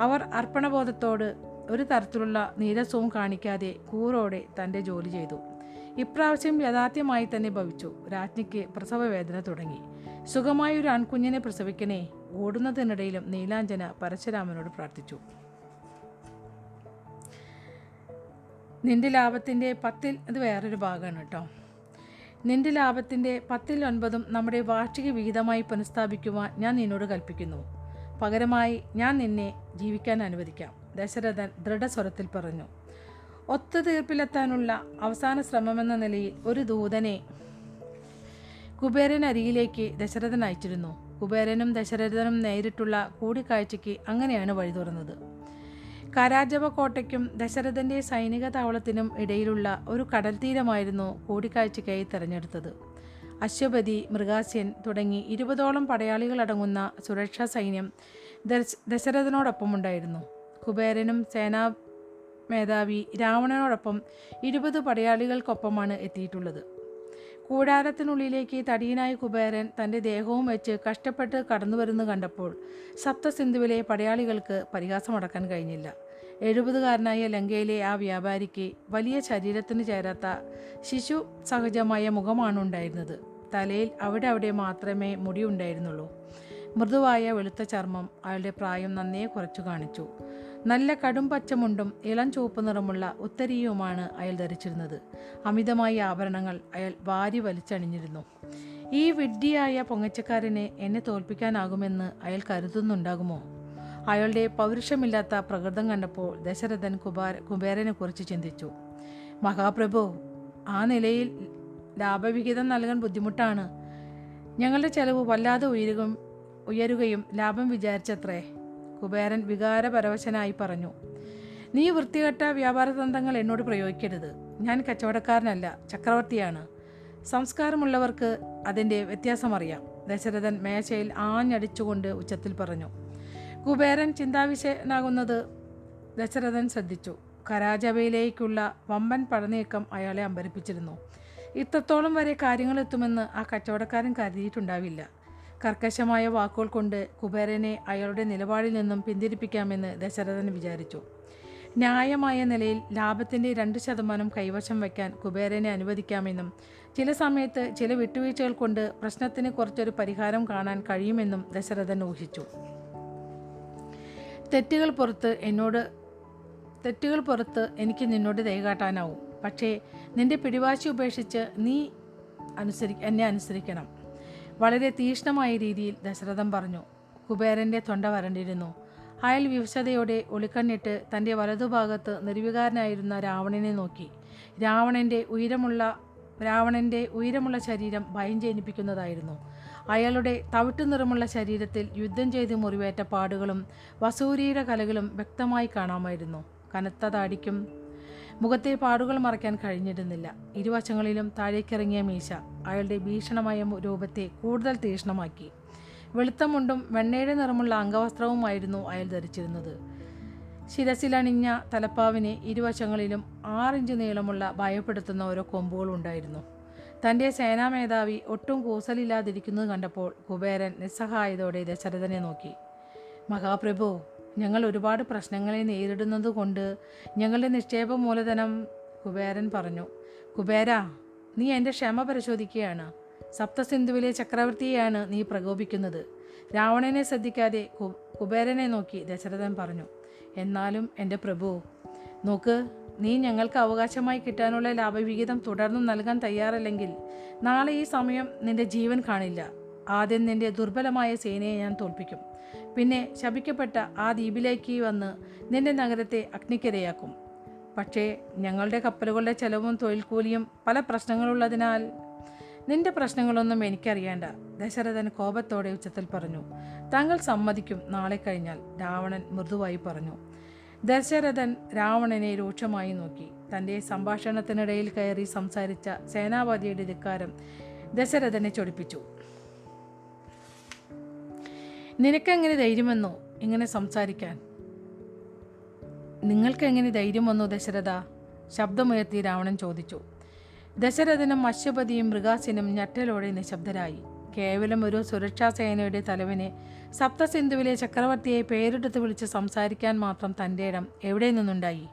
അവർ അർപ്പണബോധത്തോട് ഒരു തരത്തിലുള്ള നീരസവും കാണിക്കാതെ കൂറോടെ തന്റെ ജോലി ചെയ്തു. ഇപ്രാവശ്യം യഥാർത്ഥ്യമായി തന്നെ ഭവിച്ചു. രാജ്ഞിക്ക് പ്രസവവേദന തുടങ്ങി. സുഖമായൊരു ആൺകുഞ്ഞിനെ പ്രസവിക്കണേ. ഓടുന്നതിനിടയിലും നീലാഞ്ജന പരശുരാമനോട് പ്രാർത്ഥിച്ചു. നിന്റെ ലാഭത്തിന്റെ പത്തിൽ ഇത് വേറൊരു ഭാഗമാണ് കേട്ടോ. നിന്റെ ലാഭത്തിന്റെ പത്തിൽ ഒൻപതും നമ്മുടെ വാർഷിക വിഹിതമായി പുനഃസ്ഥാപിക്കുവാൻ ഞാൻ നിന്നോട് കൽപ്പിക്കുന്നു. പകരമായി ഞാൻ നിന്നെ ജീവിക്കാൻ അനുവദിക്കാം ദശരഥൻ ദൃഢസ്വരത്തിൽ പറഞ്ഞു. ഒത്തുതീർപ്പിലെത്താനുള്ള അവസാന ശ്രമമെന്ന നിലയിൽ ഒരു ദൂതനെ കുബേരൻ അരികിലേക്ക് ദശരഥൻ അയച്ചിരുന്നു. കുബേരനും ദശരഥനും നേരിട്ടുള്ള കൂടിക്കാഴ്ചയ്ക്ക് അങ്ങനെയാണ് വഴി തുറന്നത്. കരാജവ കോട്ടയ്ക്കും ദശരഥന്റെ സൈനിക താവളത്തിനും ഇടയിലുള്ള ഒരു കടൽ തീരമായിരുന്നു കൂടിക്കാഴ്ചയ്ക്കായി തിരഞ്ഞെടുത്തത്. അശ്വപതി മൃഗാസ്യൻ തുടങ്ങി ഇരുപതോളം പടയാളികളടങ്ങുന്ന സുരക്ഷാ സൈന്യം ദശ ദശരഥനോടൊപ്പമുണ്ടായിരുന്നു കുബേരനും സേനാ മേധാവി രാവണനോടൊപ്പം ഇരുപത് പടയാളികൾക്കൊപ്പമാണ് എത്തിയിട്ടുള്ളത്. കൂടാരത്തിനുള്ളിലേക്ക് തടിയനായ കുബേരൻ തന്റെ ദേഹവും വെച്ച് കഷ്ടപ്പെട്ട് കടന്നു വരുന്നു കണ്ടപ്പോൾ സപ്തസിന്ധുവിലെ പടയാളികൾക്ക് പരിഹാസമടക്കാൻ കഴിഞ്ഞില്ല. എഴുപതുകാരനായ ലങ്കയിലെ ആ വ്യാപാരിക്ക് വലിയ ശരീരത്തിന് ചേരാത്ത ശിശു സഹജമായ മുഖമാണ് ഉണ്ടായിരുന്നത്. തലയിൽ അവിടെ അവിടെ മാത്രമേ മുടി ഉണ്ടായിരുന്നുള്ളൂ. മൃദുവായ വെളുത്ത ചർമ്മം അയാളുടെ പ്രായം നന്നേ കുറച്ചു കാണിച്ചു. നല്ല കടും പച്ചമുണ്ടും ഇളം ചുവപ്പ് നിറമുള്ള ഉത്തരീയവുമാണ് അയാൾ ധരിച്ചിരുന്നത്. അമിതമായ ആഭരണങ്ങൾ അയാൾ വാരി വലിച്ചണിഞ്ഞിരുന്നു. ഈ വിഡ്ഢിയായ പൊങ്ങച്ചക്കാരനെ എന്നെ തോൽപ്പിക്കാനാകുമെന്ന് അയാൾ കരുതുന്നുണ്ടാകുമോ? അയാളുടെ പൗരുഷമില്ലാത്ത പ്രകൃതം കണ്ടപ്പോൾ ദശരഥൻ കുബാര കുബേരനെ കുറിച്ച് ചിന്തിച്ചു. മഹാപ്രഭു ആ നിലയിൽ ലാഭവിഹിതം നൽകാൻ ബുദ്ധിമുട്ടാണ്. ഞങ്ങളുടെ ചെലവ് വല്ലാതെ ഉയരുകയും ഉയരുകയും ലാഭം വിചാരിച്ചത്രേ. കുബേരൻ വികാരപരവശനായി പറഞ്ഞു നീ വൃത്തികെട്ട വ്യാപാരതന്ത്രങ്ങൾ എന്നോട് പ്രയോഗിക്കരുത്. ഞാൻ കച്ചവടക്കാരനല്ല ചക്രവർത്തിയാണ്. സംസ്കാരമുള്ളവർക്ക് അതിന്റെ വ്യത്യാസം അറിയാം. ദശരഥൻ മേശയിൽ ആഞ്ഞടിച്ചുകൊണ്ട് ഉച്ചത്തിൽ പറഞ്ഞു കുബേരൻ ചിന്താവിഷയനാകുന്നത് ദശരഥൻ ശ്രദ്ധിച്ചു കരാജവയിലേക്കുള്ള വമ്പൻ പടനീക്കം അയാളെ അമ്പരിപ്പിച്ചിരുന്നു. ഇത്രത്തോളം വരെ കാര്യങ്ങൾ എത്തുമെന്ന് ആ കച്ചവടക്കാരൻ കരുതിയിട്ടുണ്ടാവില്ല. കർക്കശമായ വാക്കുകൾ കൊണ്ട് കുബേരനെ അയാളുടെ നിലപാടിൽ നിന്നും പിന്തിരിപ്പിക്കാമെന്ന് ദശരഥൻ വിചാരിച്ചു. ന്യായമായ നിലയിൽ ലാഭത്തിന്റെ രണ്ട് ശതമാനം കൈവശം വയ്ക്കാൻ കുബേരനെ അനുവദിക്കാമെന്നും ചില സമയത്ത് ചില വിട്ടുവീഴ്ചകൾ കൊണ്ട് പ്രശ്നത്തിന് കുറച്ചൊരു പരിഹാരം കാണാൻ കഴിയുമെന്നും ദശരഥൻ ഊഹിച്ചു. തെറ്റുകൾ പുറത്ത് എന്നോട് തെറ്റുകൾ പുറത്ത് എനിക്ക് നിന്നോട് ദയ കാട്ടാനാവും. പക്ഷേ നിന്റെ പിടിവാശി ഉപേക്ഷിച്ച് നീ അനുസരി എന്നെ അനുസരിക്കണം. വളരെ തീഷ്ണമായ രീതിയിൽ ദശരഥൻ പറഞ്ഞു കുബേരന്റെ തൊണ്ട വരണ്ടിരുന്നു. അയാൾ വിവശതയോടെ ഒളിക്കണ്ണിട്ട് തന്റെ വലതുഭാഗത്ത് നിർവികാരനായിരുന്ന രാവണനെ നോക്കി. രാവണന്റെ ഉയരമുള്ള രാവണന്റെ ഉയരമുള്ള ശരീരം ഭയം ജനിപ്പിക്കുന്നതായിരുന്നു. അയാളുടെ തവിട്ടു നിറമുള്ള ശരീരത്തിൽ യുദ്ധം ചെയ്ത് മുറിവേറ്റ പാടുകളും വസൂരിയുടെ കലകളും വ്യക്തമായി കാണാമായിരുന്നു. കനത്ത താടിക്കും മുഖത്തെ പാടുകൾ മറയ്ക്കാൻ കഴിഞ്ഞിരുന്നില്ല. ഇരുവശങ്ങളിലും താഴേക്കിറങ്ങിയ മീശ അയാളുടെ ഭീഷണമായ രൂപത്തെ കൂടുതൽ തീക്ഷ്ണമാക്കി വെളുത്ത മുണ്ടും വെണ്ണയുടെ നിറമുള്ള അംഗവസ്ത്രവുമായിരുന്നു അയാൾ ധരിച്ചിരുന്നത്. ശിരസിലണിഞ്ഞ തലപ്പാവിന് ഇരുവശങ്ങളിലും ആറിഞ്ച് നീളമുള്ള ഭയപ്പെടുത്തുന്ന ഓരോ കൊമ്പുകളുണ്ടായിരുന്നു തന്റെ സേനാ മേധാവി ഒട്ടും കൂസലില്ലാതിരിക്കുന്നത് കണ്ടപ്പോൾ കുബേരൻ നിസ്സഹായതോടെ ദശരഥനെ നോക്കി. മഹാപ്രഭു ഞങ്ങൾ ഒരുപാട് പ്രശ്നങ്ങളെ നേരിടുന്നത് കൊണ്ട് ഞങ്ങളുടെ നിക്ഷേപ മൂലധനം കുബേരൻ പറഞ്ഞു കുബേര നീ എന്റെ ക്ഷമ പരിശോധിക്കുകയാണ്. സപ്തസിന്ധുവിലെ ചക്രവർത്തിയെയാണ് നീ പ്രകോപിക്കുന്നത്. രാവണനെ ശ്രദ്ധിക്കാതെ കുബേരനെ നോക്കി ദശരഥൻ പറഞ്ഞു എന്നാലും എന്റെ പ്രഭു നോക്ക് നീ ഞങ്ങൾക്ക് അവകാശമായി കിട്ടാനുള്ള ലാഭവിഹിതം തുടർന്നും നൽകാൻ തയ്യാറല്ലെങ്കിൽ നാളെ ഈ സമയം നിന്റെ ജീവൻ കാണില്ല. ആദ്യം നിന്റെ ദുർബലമായ സേനയെ ഞാൻ തോൽപ്പിക്കും. പിന്നെ ശപിക്കപ്പെട്ട ആ ദ്വീപിലേക്ക് വന്ന് നിന്റെ നഗരത്തെ അഗ്നിക്കരയാക്കും. പക്ഷേ ഞങ്ങളുടെ കപ്പലുകളുടെ ചെലവും തൊഴിൽ കൂലിയും പല പ്രശ്നങ്ങളുള്ളതിനാൽ നിന്റെ പ്രശ്നങ്ങളൊന്നും എനിക്കറിയേണ്ട ദശരഥൻ കോപത്തോടെ ഉച്ചത്തിൽ പറഞ്ഞു. താങ്കൾ സമ്മതിക്കും നാളെ കഴിഞ്ഞാൽ രാവണൻ മൃദുവായി പറഞ്ഞു. ദശരഥൻ രാവണനെ രൂക്ഷമായി നോക്കി. തന്റെ സംഭാഷണത്തിനിടയിൽ കയറി സംസാരിച്ച സേനാപതിയുടെ ധിക്കാരം ദശരഥനെ ചൊടിപ്പിച്ചു. നിനക്കെങ്ങനെ ധൈര്യം വന്നോ ഇങ്ങനെ സംസാരിക്കാൻ? നിങ്ങൾക്ക് എങ്ങനെ ധൈര്യം വന്നോ ദശരഥ? ശബ്ദമുയർത്തി രാവണൻ ചോദിച്ചു. ദശരഥനും അശ്വപതിയും മൃഗാസിനും ഞെട്ടലോടെ നിശബ്ദരായി. കേവലം ഒരു സുരക്ഷാ സേനയുടെ തലവനെ സപ്തസിന്ധുവിലെ ചക്രവർത്തിയെ പേരെടുത്ത് വിളിച്ച് സംസാരിക്കാൻ മാത്രം തന്റെ ഇടം എവിടെ നിന്നുണ്ടായി?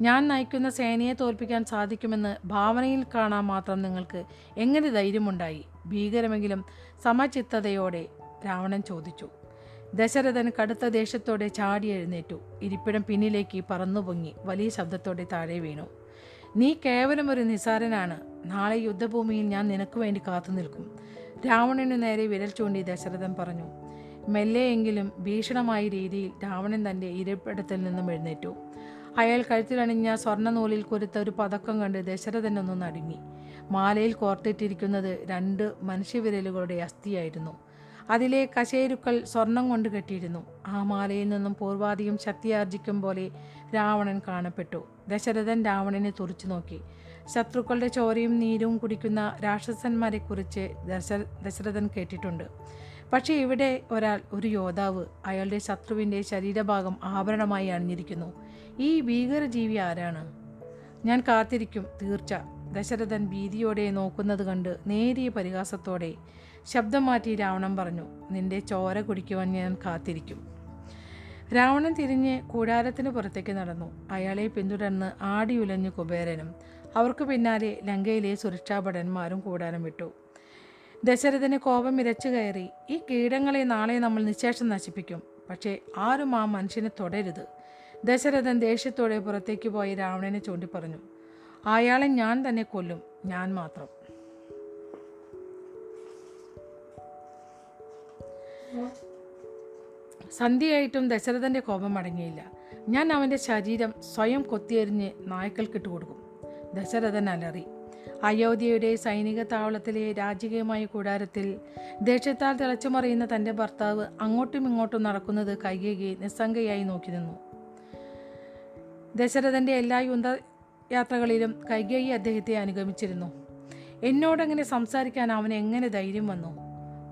ഞാൻ നയിക്കുന്ന സേനയെ തോൽപ്പിക്കാൻ സാധിക്കുമെന്ന് ഭാവനയിൽ കാണാൻ മാത്രം നിങ്ങൾക്ക് എങ്ങനെ ധൈര്യമുണ്ടായി? ഭീകരമെങ്കിലും സമചിത്തതയോടെ രാവണൻ ചോദിച്ചു. ദശരഥൻ കടുത്ത ദേഷ്യത്തോടെ ചാടി എഴുന്നേറ്റു. ഇരിപ്പിടം പിന്നിലേക്ക് പറന്നു പൊങ്ങി വലിയ ശബ്ദത്തോടെ താഴെ വീണു. നീ കേവലം ഒരു നിസാരനാണ് നാളെ യുദ്ധഭൂമിയിൽ ഞാൻ നിനക്ക് വേണ്ടി കാത്തു നിൽക്കും. രാവണനു നേരെ വിരൽ ചൂണ്ടി ദശരഥൻ പറഞ്ഞു. മെല്ലെയെങ്കിലും ഭീഷണമായ രീതിയിൽ രാവണൻ തന്റെ ഇരിപ്പിടത്തിൽ നിന്നും എഴുന്നേറ്റു. അയാൾ കഴുത്തിലണിഞ്ഞ സ്വർണനൂലിൽ കൊരുത്ത ഒരു പതക്കം കണ്ട് ഒന്നും നടുങ്ങി. മാലയിൽ കോർത്തിട്ടിരിക്കുന്നത് രണ്ട് മനുഷ്യവിരലുകളുടെ അസ്ഥിയായിരുന്നു. അതിലെ കശേരുക്കൾ സ്വർണം കൊണ്ട് കെട്ടിയിരുന്നു. ആ മാലയിൽ നിന്നും പൂർവാധികം ശക്തിയാർജിക്കും പോലെ രാവണൻ കാണപ്പെട്ടു. ദശരഥൻ രാവണനെ തുറച്ചു നോക്കി. ശത്രുക്കളുടെ ചോരയും നീരും കുടിക്കുന്ന രാക്ഷസന്മാരെക്കുറിച്ച് ദശ ദശരഥൻ കേട്ടിട്ടുണ്ട്. പക്ഷേ ഇവിടെ ഒരാൾ ഒരു യോദ്ധാവ് അയാളുടെ ശത്രുവിന്റെ ശരീരഭാഗം ആഭരണമായി അണിഞ്ഞിരിക്കുന്നു. ഈ ഭീകരജീവി ആരാണ്? ഞാൻ കാത്തിരിക്കും തീർച്ച. ദശരഥൻ ഭീതിയോടെ നോക്കുന്നത് കണ്ട് നേരിയ പരിഹാസത്തോടെ ശബ്ദം മാറ്റി രാവണൻ പറഞ്ഞു നിന്റെ ചോര കുടിക്കുവാൻ ഞാൻ കാത്തിരിക്കും. രാവണൻ തിരിഞ്ഞ് കൂടാരത്തിന് പുറത്തേക്ക് നടന്നു. അയാളെ പിന്തുടർന്ന് ആടിയുലഞ്ഞു കുബേരനും അവർക്ക് പിന്നാലെ ലങ്കയിലെ സുരക്ഷാഭടന്മാരും കൂടാരം വിട്ടു. ദശരഥന് കോപം ഇരച്ചു കയറി ഈ കീടങ്ങളെ നാളെ നമ്മൾ നിശേഷം നശിപ്പിക്കും. പക്ഷേ ആരും ആ മനുഷ്യനെ തുടരുത്. ദശരഥൻ ദേഷ്യത്തോടെ പുറത്തേക്ക് പോയി രാവണനെ ചൂണ്ടിപ്പറഞ്ഞു അയാളെ ഞാൻ തന്നെ കൊല്ലും ഞാൻ മാത്രം. സന്ധ്യയായിട്ടും ദശരഥന്റെ കോപം അടങ്ങിയില്ല. ഞാൻ അവന്റെ ശരീരം സ്വയം കൊത്തിയെറിഞ്ഞ് നായ്ക്കൾക്കിട്ട് കൊടുക്കും. ദശരഥൻ അലറി. അയോധ്യയുടെ സൈനിക താവളത്തിലെ രാജകീയമായ കൂടാരത്തിൽ ദേഷ്യത്താൽ തിളച്ചുമറിയുന്ന തന്റെ ഭർത്താവ് അങ്ങോട്ടും ഇങ്ങോട്ടും നടക്കുന്നത് കൈകേകി നിസ്സംഗയായി നോക്കി നിന്നു. ദശരഥന്റെ എല്ലാ യുദ്ധ യാത്രകളിലും കൈകേയി അദ്ദേഹത്തെ അനുഗമിച്ചിരുന്നു. എന്നോടങ്ങനെ സംസാരിക്കാൻ അവന് എങ്ങനെ ധൈര്യം വന്നു?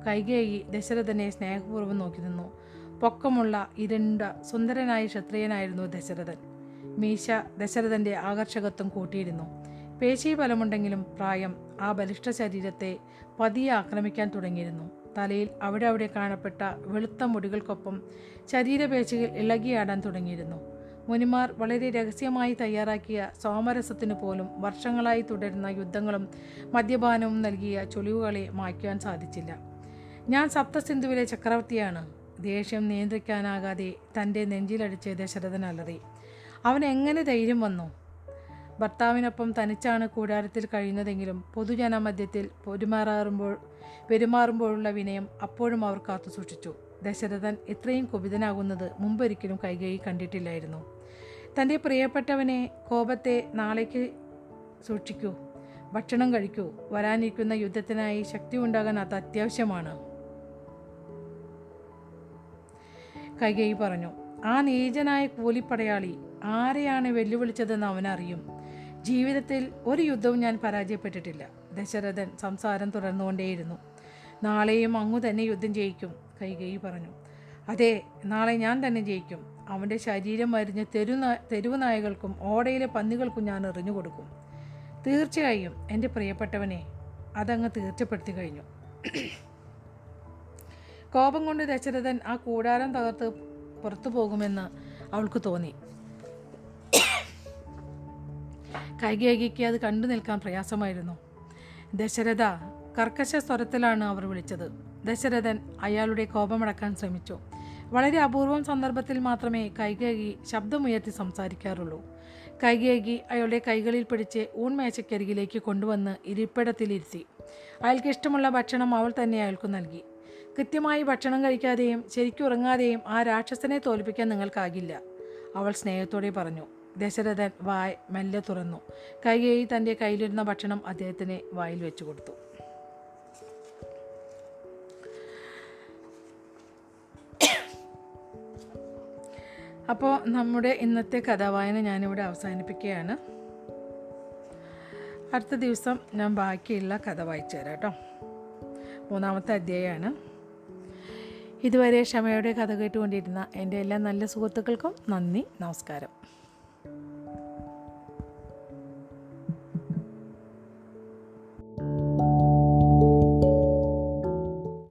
കൈകേയി ദശരഥനെ സ്നേഹപൂർവം നോക്കി നിന്നു. പൊക്കമുള്ള ഇരുണ്ട സുന്ദരനായ ക്ഷത്രിയനായിരുന്നു ദശരഥൻ. മീശ ദശരഥന്റെ ആകർഷകത്വം കൂട്ടിയിരുന്നു. പേശി ബലമുണ്ടെങ്കിലും പ്രായം ആ ബലിഷ്ഠ ശരീരത്തെ പതിയെ ആക്രമിക്കാൻ തുടങ്ങിയിരുന്നു. തലയിൽ അവിടെ അവിടെ കാണപ്പെട്ട വെളുത്ത മുടികൾക്കൊപ്പം ശരീരപേശികൾ ഇളകിയാടാൻ തുടങ്ങിയിരുന്നു. മുനിമാർ വളരെ രഹസ്യമായി തയ്യാറാക്കിയ സോമരസത്തിന് പോലും വർഷങ്ങളായി തുടരുന്ന യുദ്ധങ്ങളും മദ്യപാനവും നൽകിയ ചൊളിവുകളെ മായ്ക്കുവാൻ സാധിച്ചില്ല. ഞാൻ സപ്തസിന്ധുവിലെ ചക്രവർത്തിയാണ്. ദേഷ്യം നിയന്ത്രിക്കാനാകാതെ തന്റെ നെഞ്ചിലടിച്ച് ദശരഥൻ അലറി അവൻ എങ്ങനെ ധൈര്യം വന്നു? ഭർത്താവിനൊപ്പം തനിച്ചാണ് കൂടാരത്തിൽ കഴിയുന്നതെങ്കിലും പൊതുജനമധ്യത്തിൽ പെരുമാറുമ്പോൾ പെരുമാറുമ്പോഴുള്ള വിനയം അപ്പോഴും അവർ കാത്തു സൂക്ഷിച്ചു. ദശരഥൻ ഇത്രയും കുപിതനാകുന്നത് മുമ്പൊരിക്കലും കൈകൈ കണ്ടിട്ടില്ലായിരുന്നു. തന്റെ പ്രിയപ്പെട്ടവനെ കോപത്തെ നാളേക്ക് സൂക്ഷിക്കൂ ഭക്ഷണം കഴിക്കൂ വരാനിരിക്കുന്ന യുദ്ധത്തിനായി ശക്തി ഉണ്ടാകാൻ അത് അത്യാവശ്യമാണ്. കൈകൈ പറഞ്ഞു ആ നീചനായ കൂലിപ്പടയാളി ആരെയാണ് വെല്ലുവിളിച്ചതെന്ന് അവനറിയും. ജീവിതത്തിൽ ഒരു യുദ്ധവും ഞാൻ പരാജയപ്പെട്ടിട്ടില്ല. ദശരഥൻ സംസാരം തുടർന്നുകൊണ്ടേയിരുന്നു. നാളെയും അങ്ങു തന്നെ യുദ്ധം ജയിക്കും കൈകൈ പറഞ്ഞു. അതെ നാളെ ഞാൻ തന്നെ ജയിക്കും. അവന്റെ ശരീരം മരിഞ്ഞ് തെരു തെരുവുനായകൾക്കും ഓടയിലെ പന്നികൾക്കും ഞാൻ എറിഞ്ഞു കൊടുക്കും. തീർച്ചയായും എന്റെ പ്രിയപ്പെട്ടവനെ അതങ്ങ് തീർച്ചപ്പെടുത്തി കഴിഞ്ഞു. കോപം കൊണ്ട് ദശരഥൻ ആ കൂടാരം തകർത്ത് പുറത്തു പോകുമെന്ന് അവൾക്ക് തോന്നി. കൈകേകിക്ക് അത് കണ്ടു നിൽക്കാൻ പ്രയാസമായിരുന്നു. ദശരഥ കർക്കശ സ്വരത്തിലാണ് അവർ വിളിച്ചത്. ദശരഥൻ അയാളുടെ കോപമടക്കാൻ ശ്രമിച്ചു. വളരെ അപൂർവം സന്ദർഭത്തിൽ മാത്രമേ കൈകേകി ശബ്ദമുയർത്തി സംസാരിക്കാറുള്ളൂ. കൈകേകി അയാളുടെ കൈകളിൽ പിടിച്ച് ഊൺമേശയ്ക്കരികിലേക്ക് കൊണ്ടുവന്ന് ഇരിപ്പിടത്തിലിരുത്തി. അയാൾക്ക് ഇഷ്ടമുള്ള ഭക്ഷണം അവൾ തന്നെ അയാൾക്ക് നൽകി. കൃത്യമായി ഭക്ഷണം കഴിക്കാതെയും ശരിക്കും ഉറങ്ങാതെയും ആ രാക്ഷസനെ തോൽപ്പിക്കാൻ നിങ്ങൾക്കാകില്ല. അവൾ സ്നേഹത്തോടെ പറഞ്ഞു. ദശരഥൻ വായ് മെല്ലെ തുറന്നു. കൈകേയി തന്റെ കയ്യിലിരുന്ന ഭക്ഷണം അദ്ദേഹത്തിന് വായിൽ വെച്ചു കൊടുത്തു. അപ്പോൾ നമ്മുടെ ഇന്നത്തെ കഥാവായന ഞാനിവിടെ അവസാനിപ്പിക്കുകയാണ്. അടുത്ത ദിവസം ഞാൻ ബാക്കിയുള്ള കഥ വായിച്ചു തരാം കേട്ടോ. മൂന്നാമത്തെ അധ്യായമാണ്. ഇതുവരെ ക്ഷമയോടെ കഥ കേട്ടുകൊണ്ടിരുന്ന എന്റെ എല്ലാ നല്ല സുഹൃത്തുക്കൾക്കും നന്ദി നമസ്കാരം.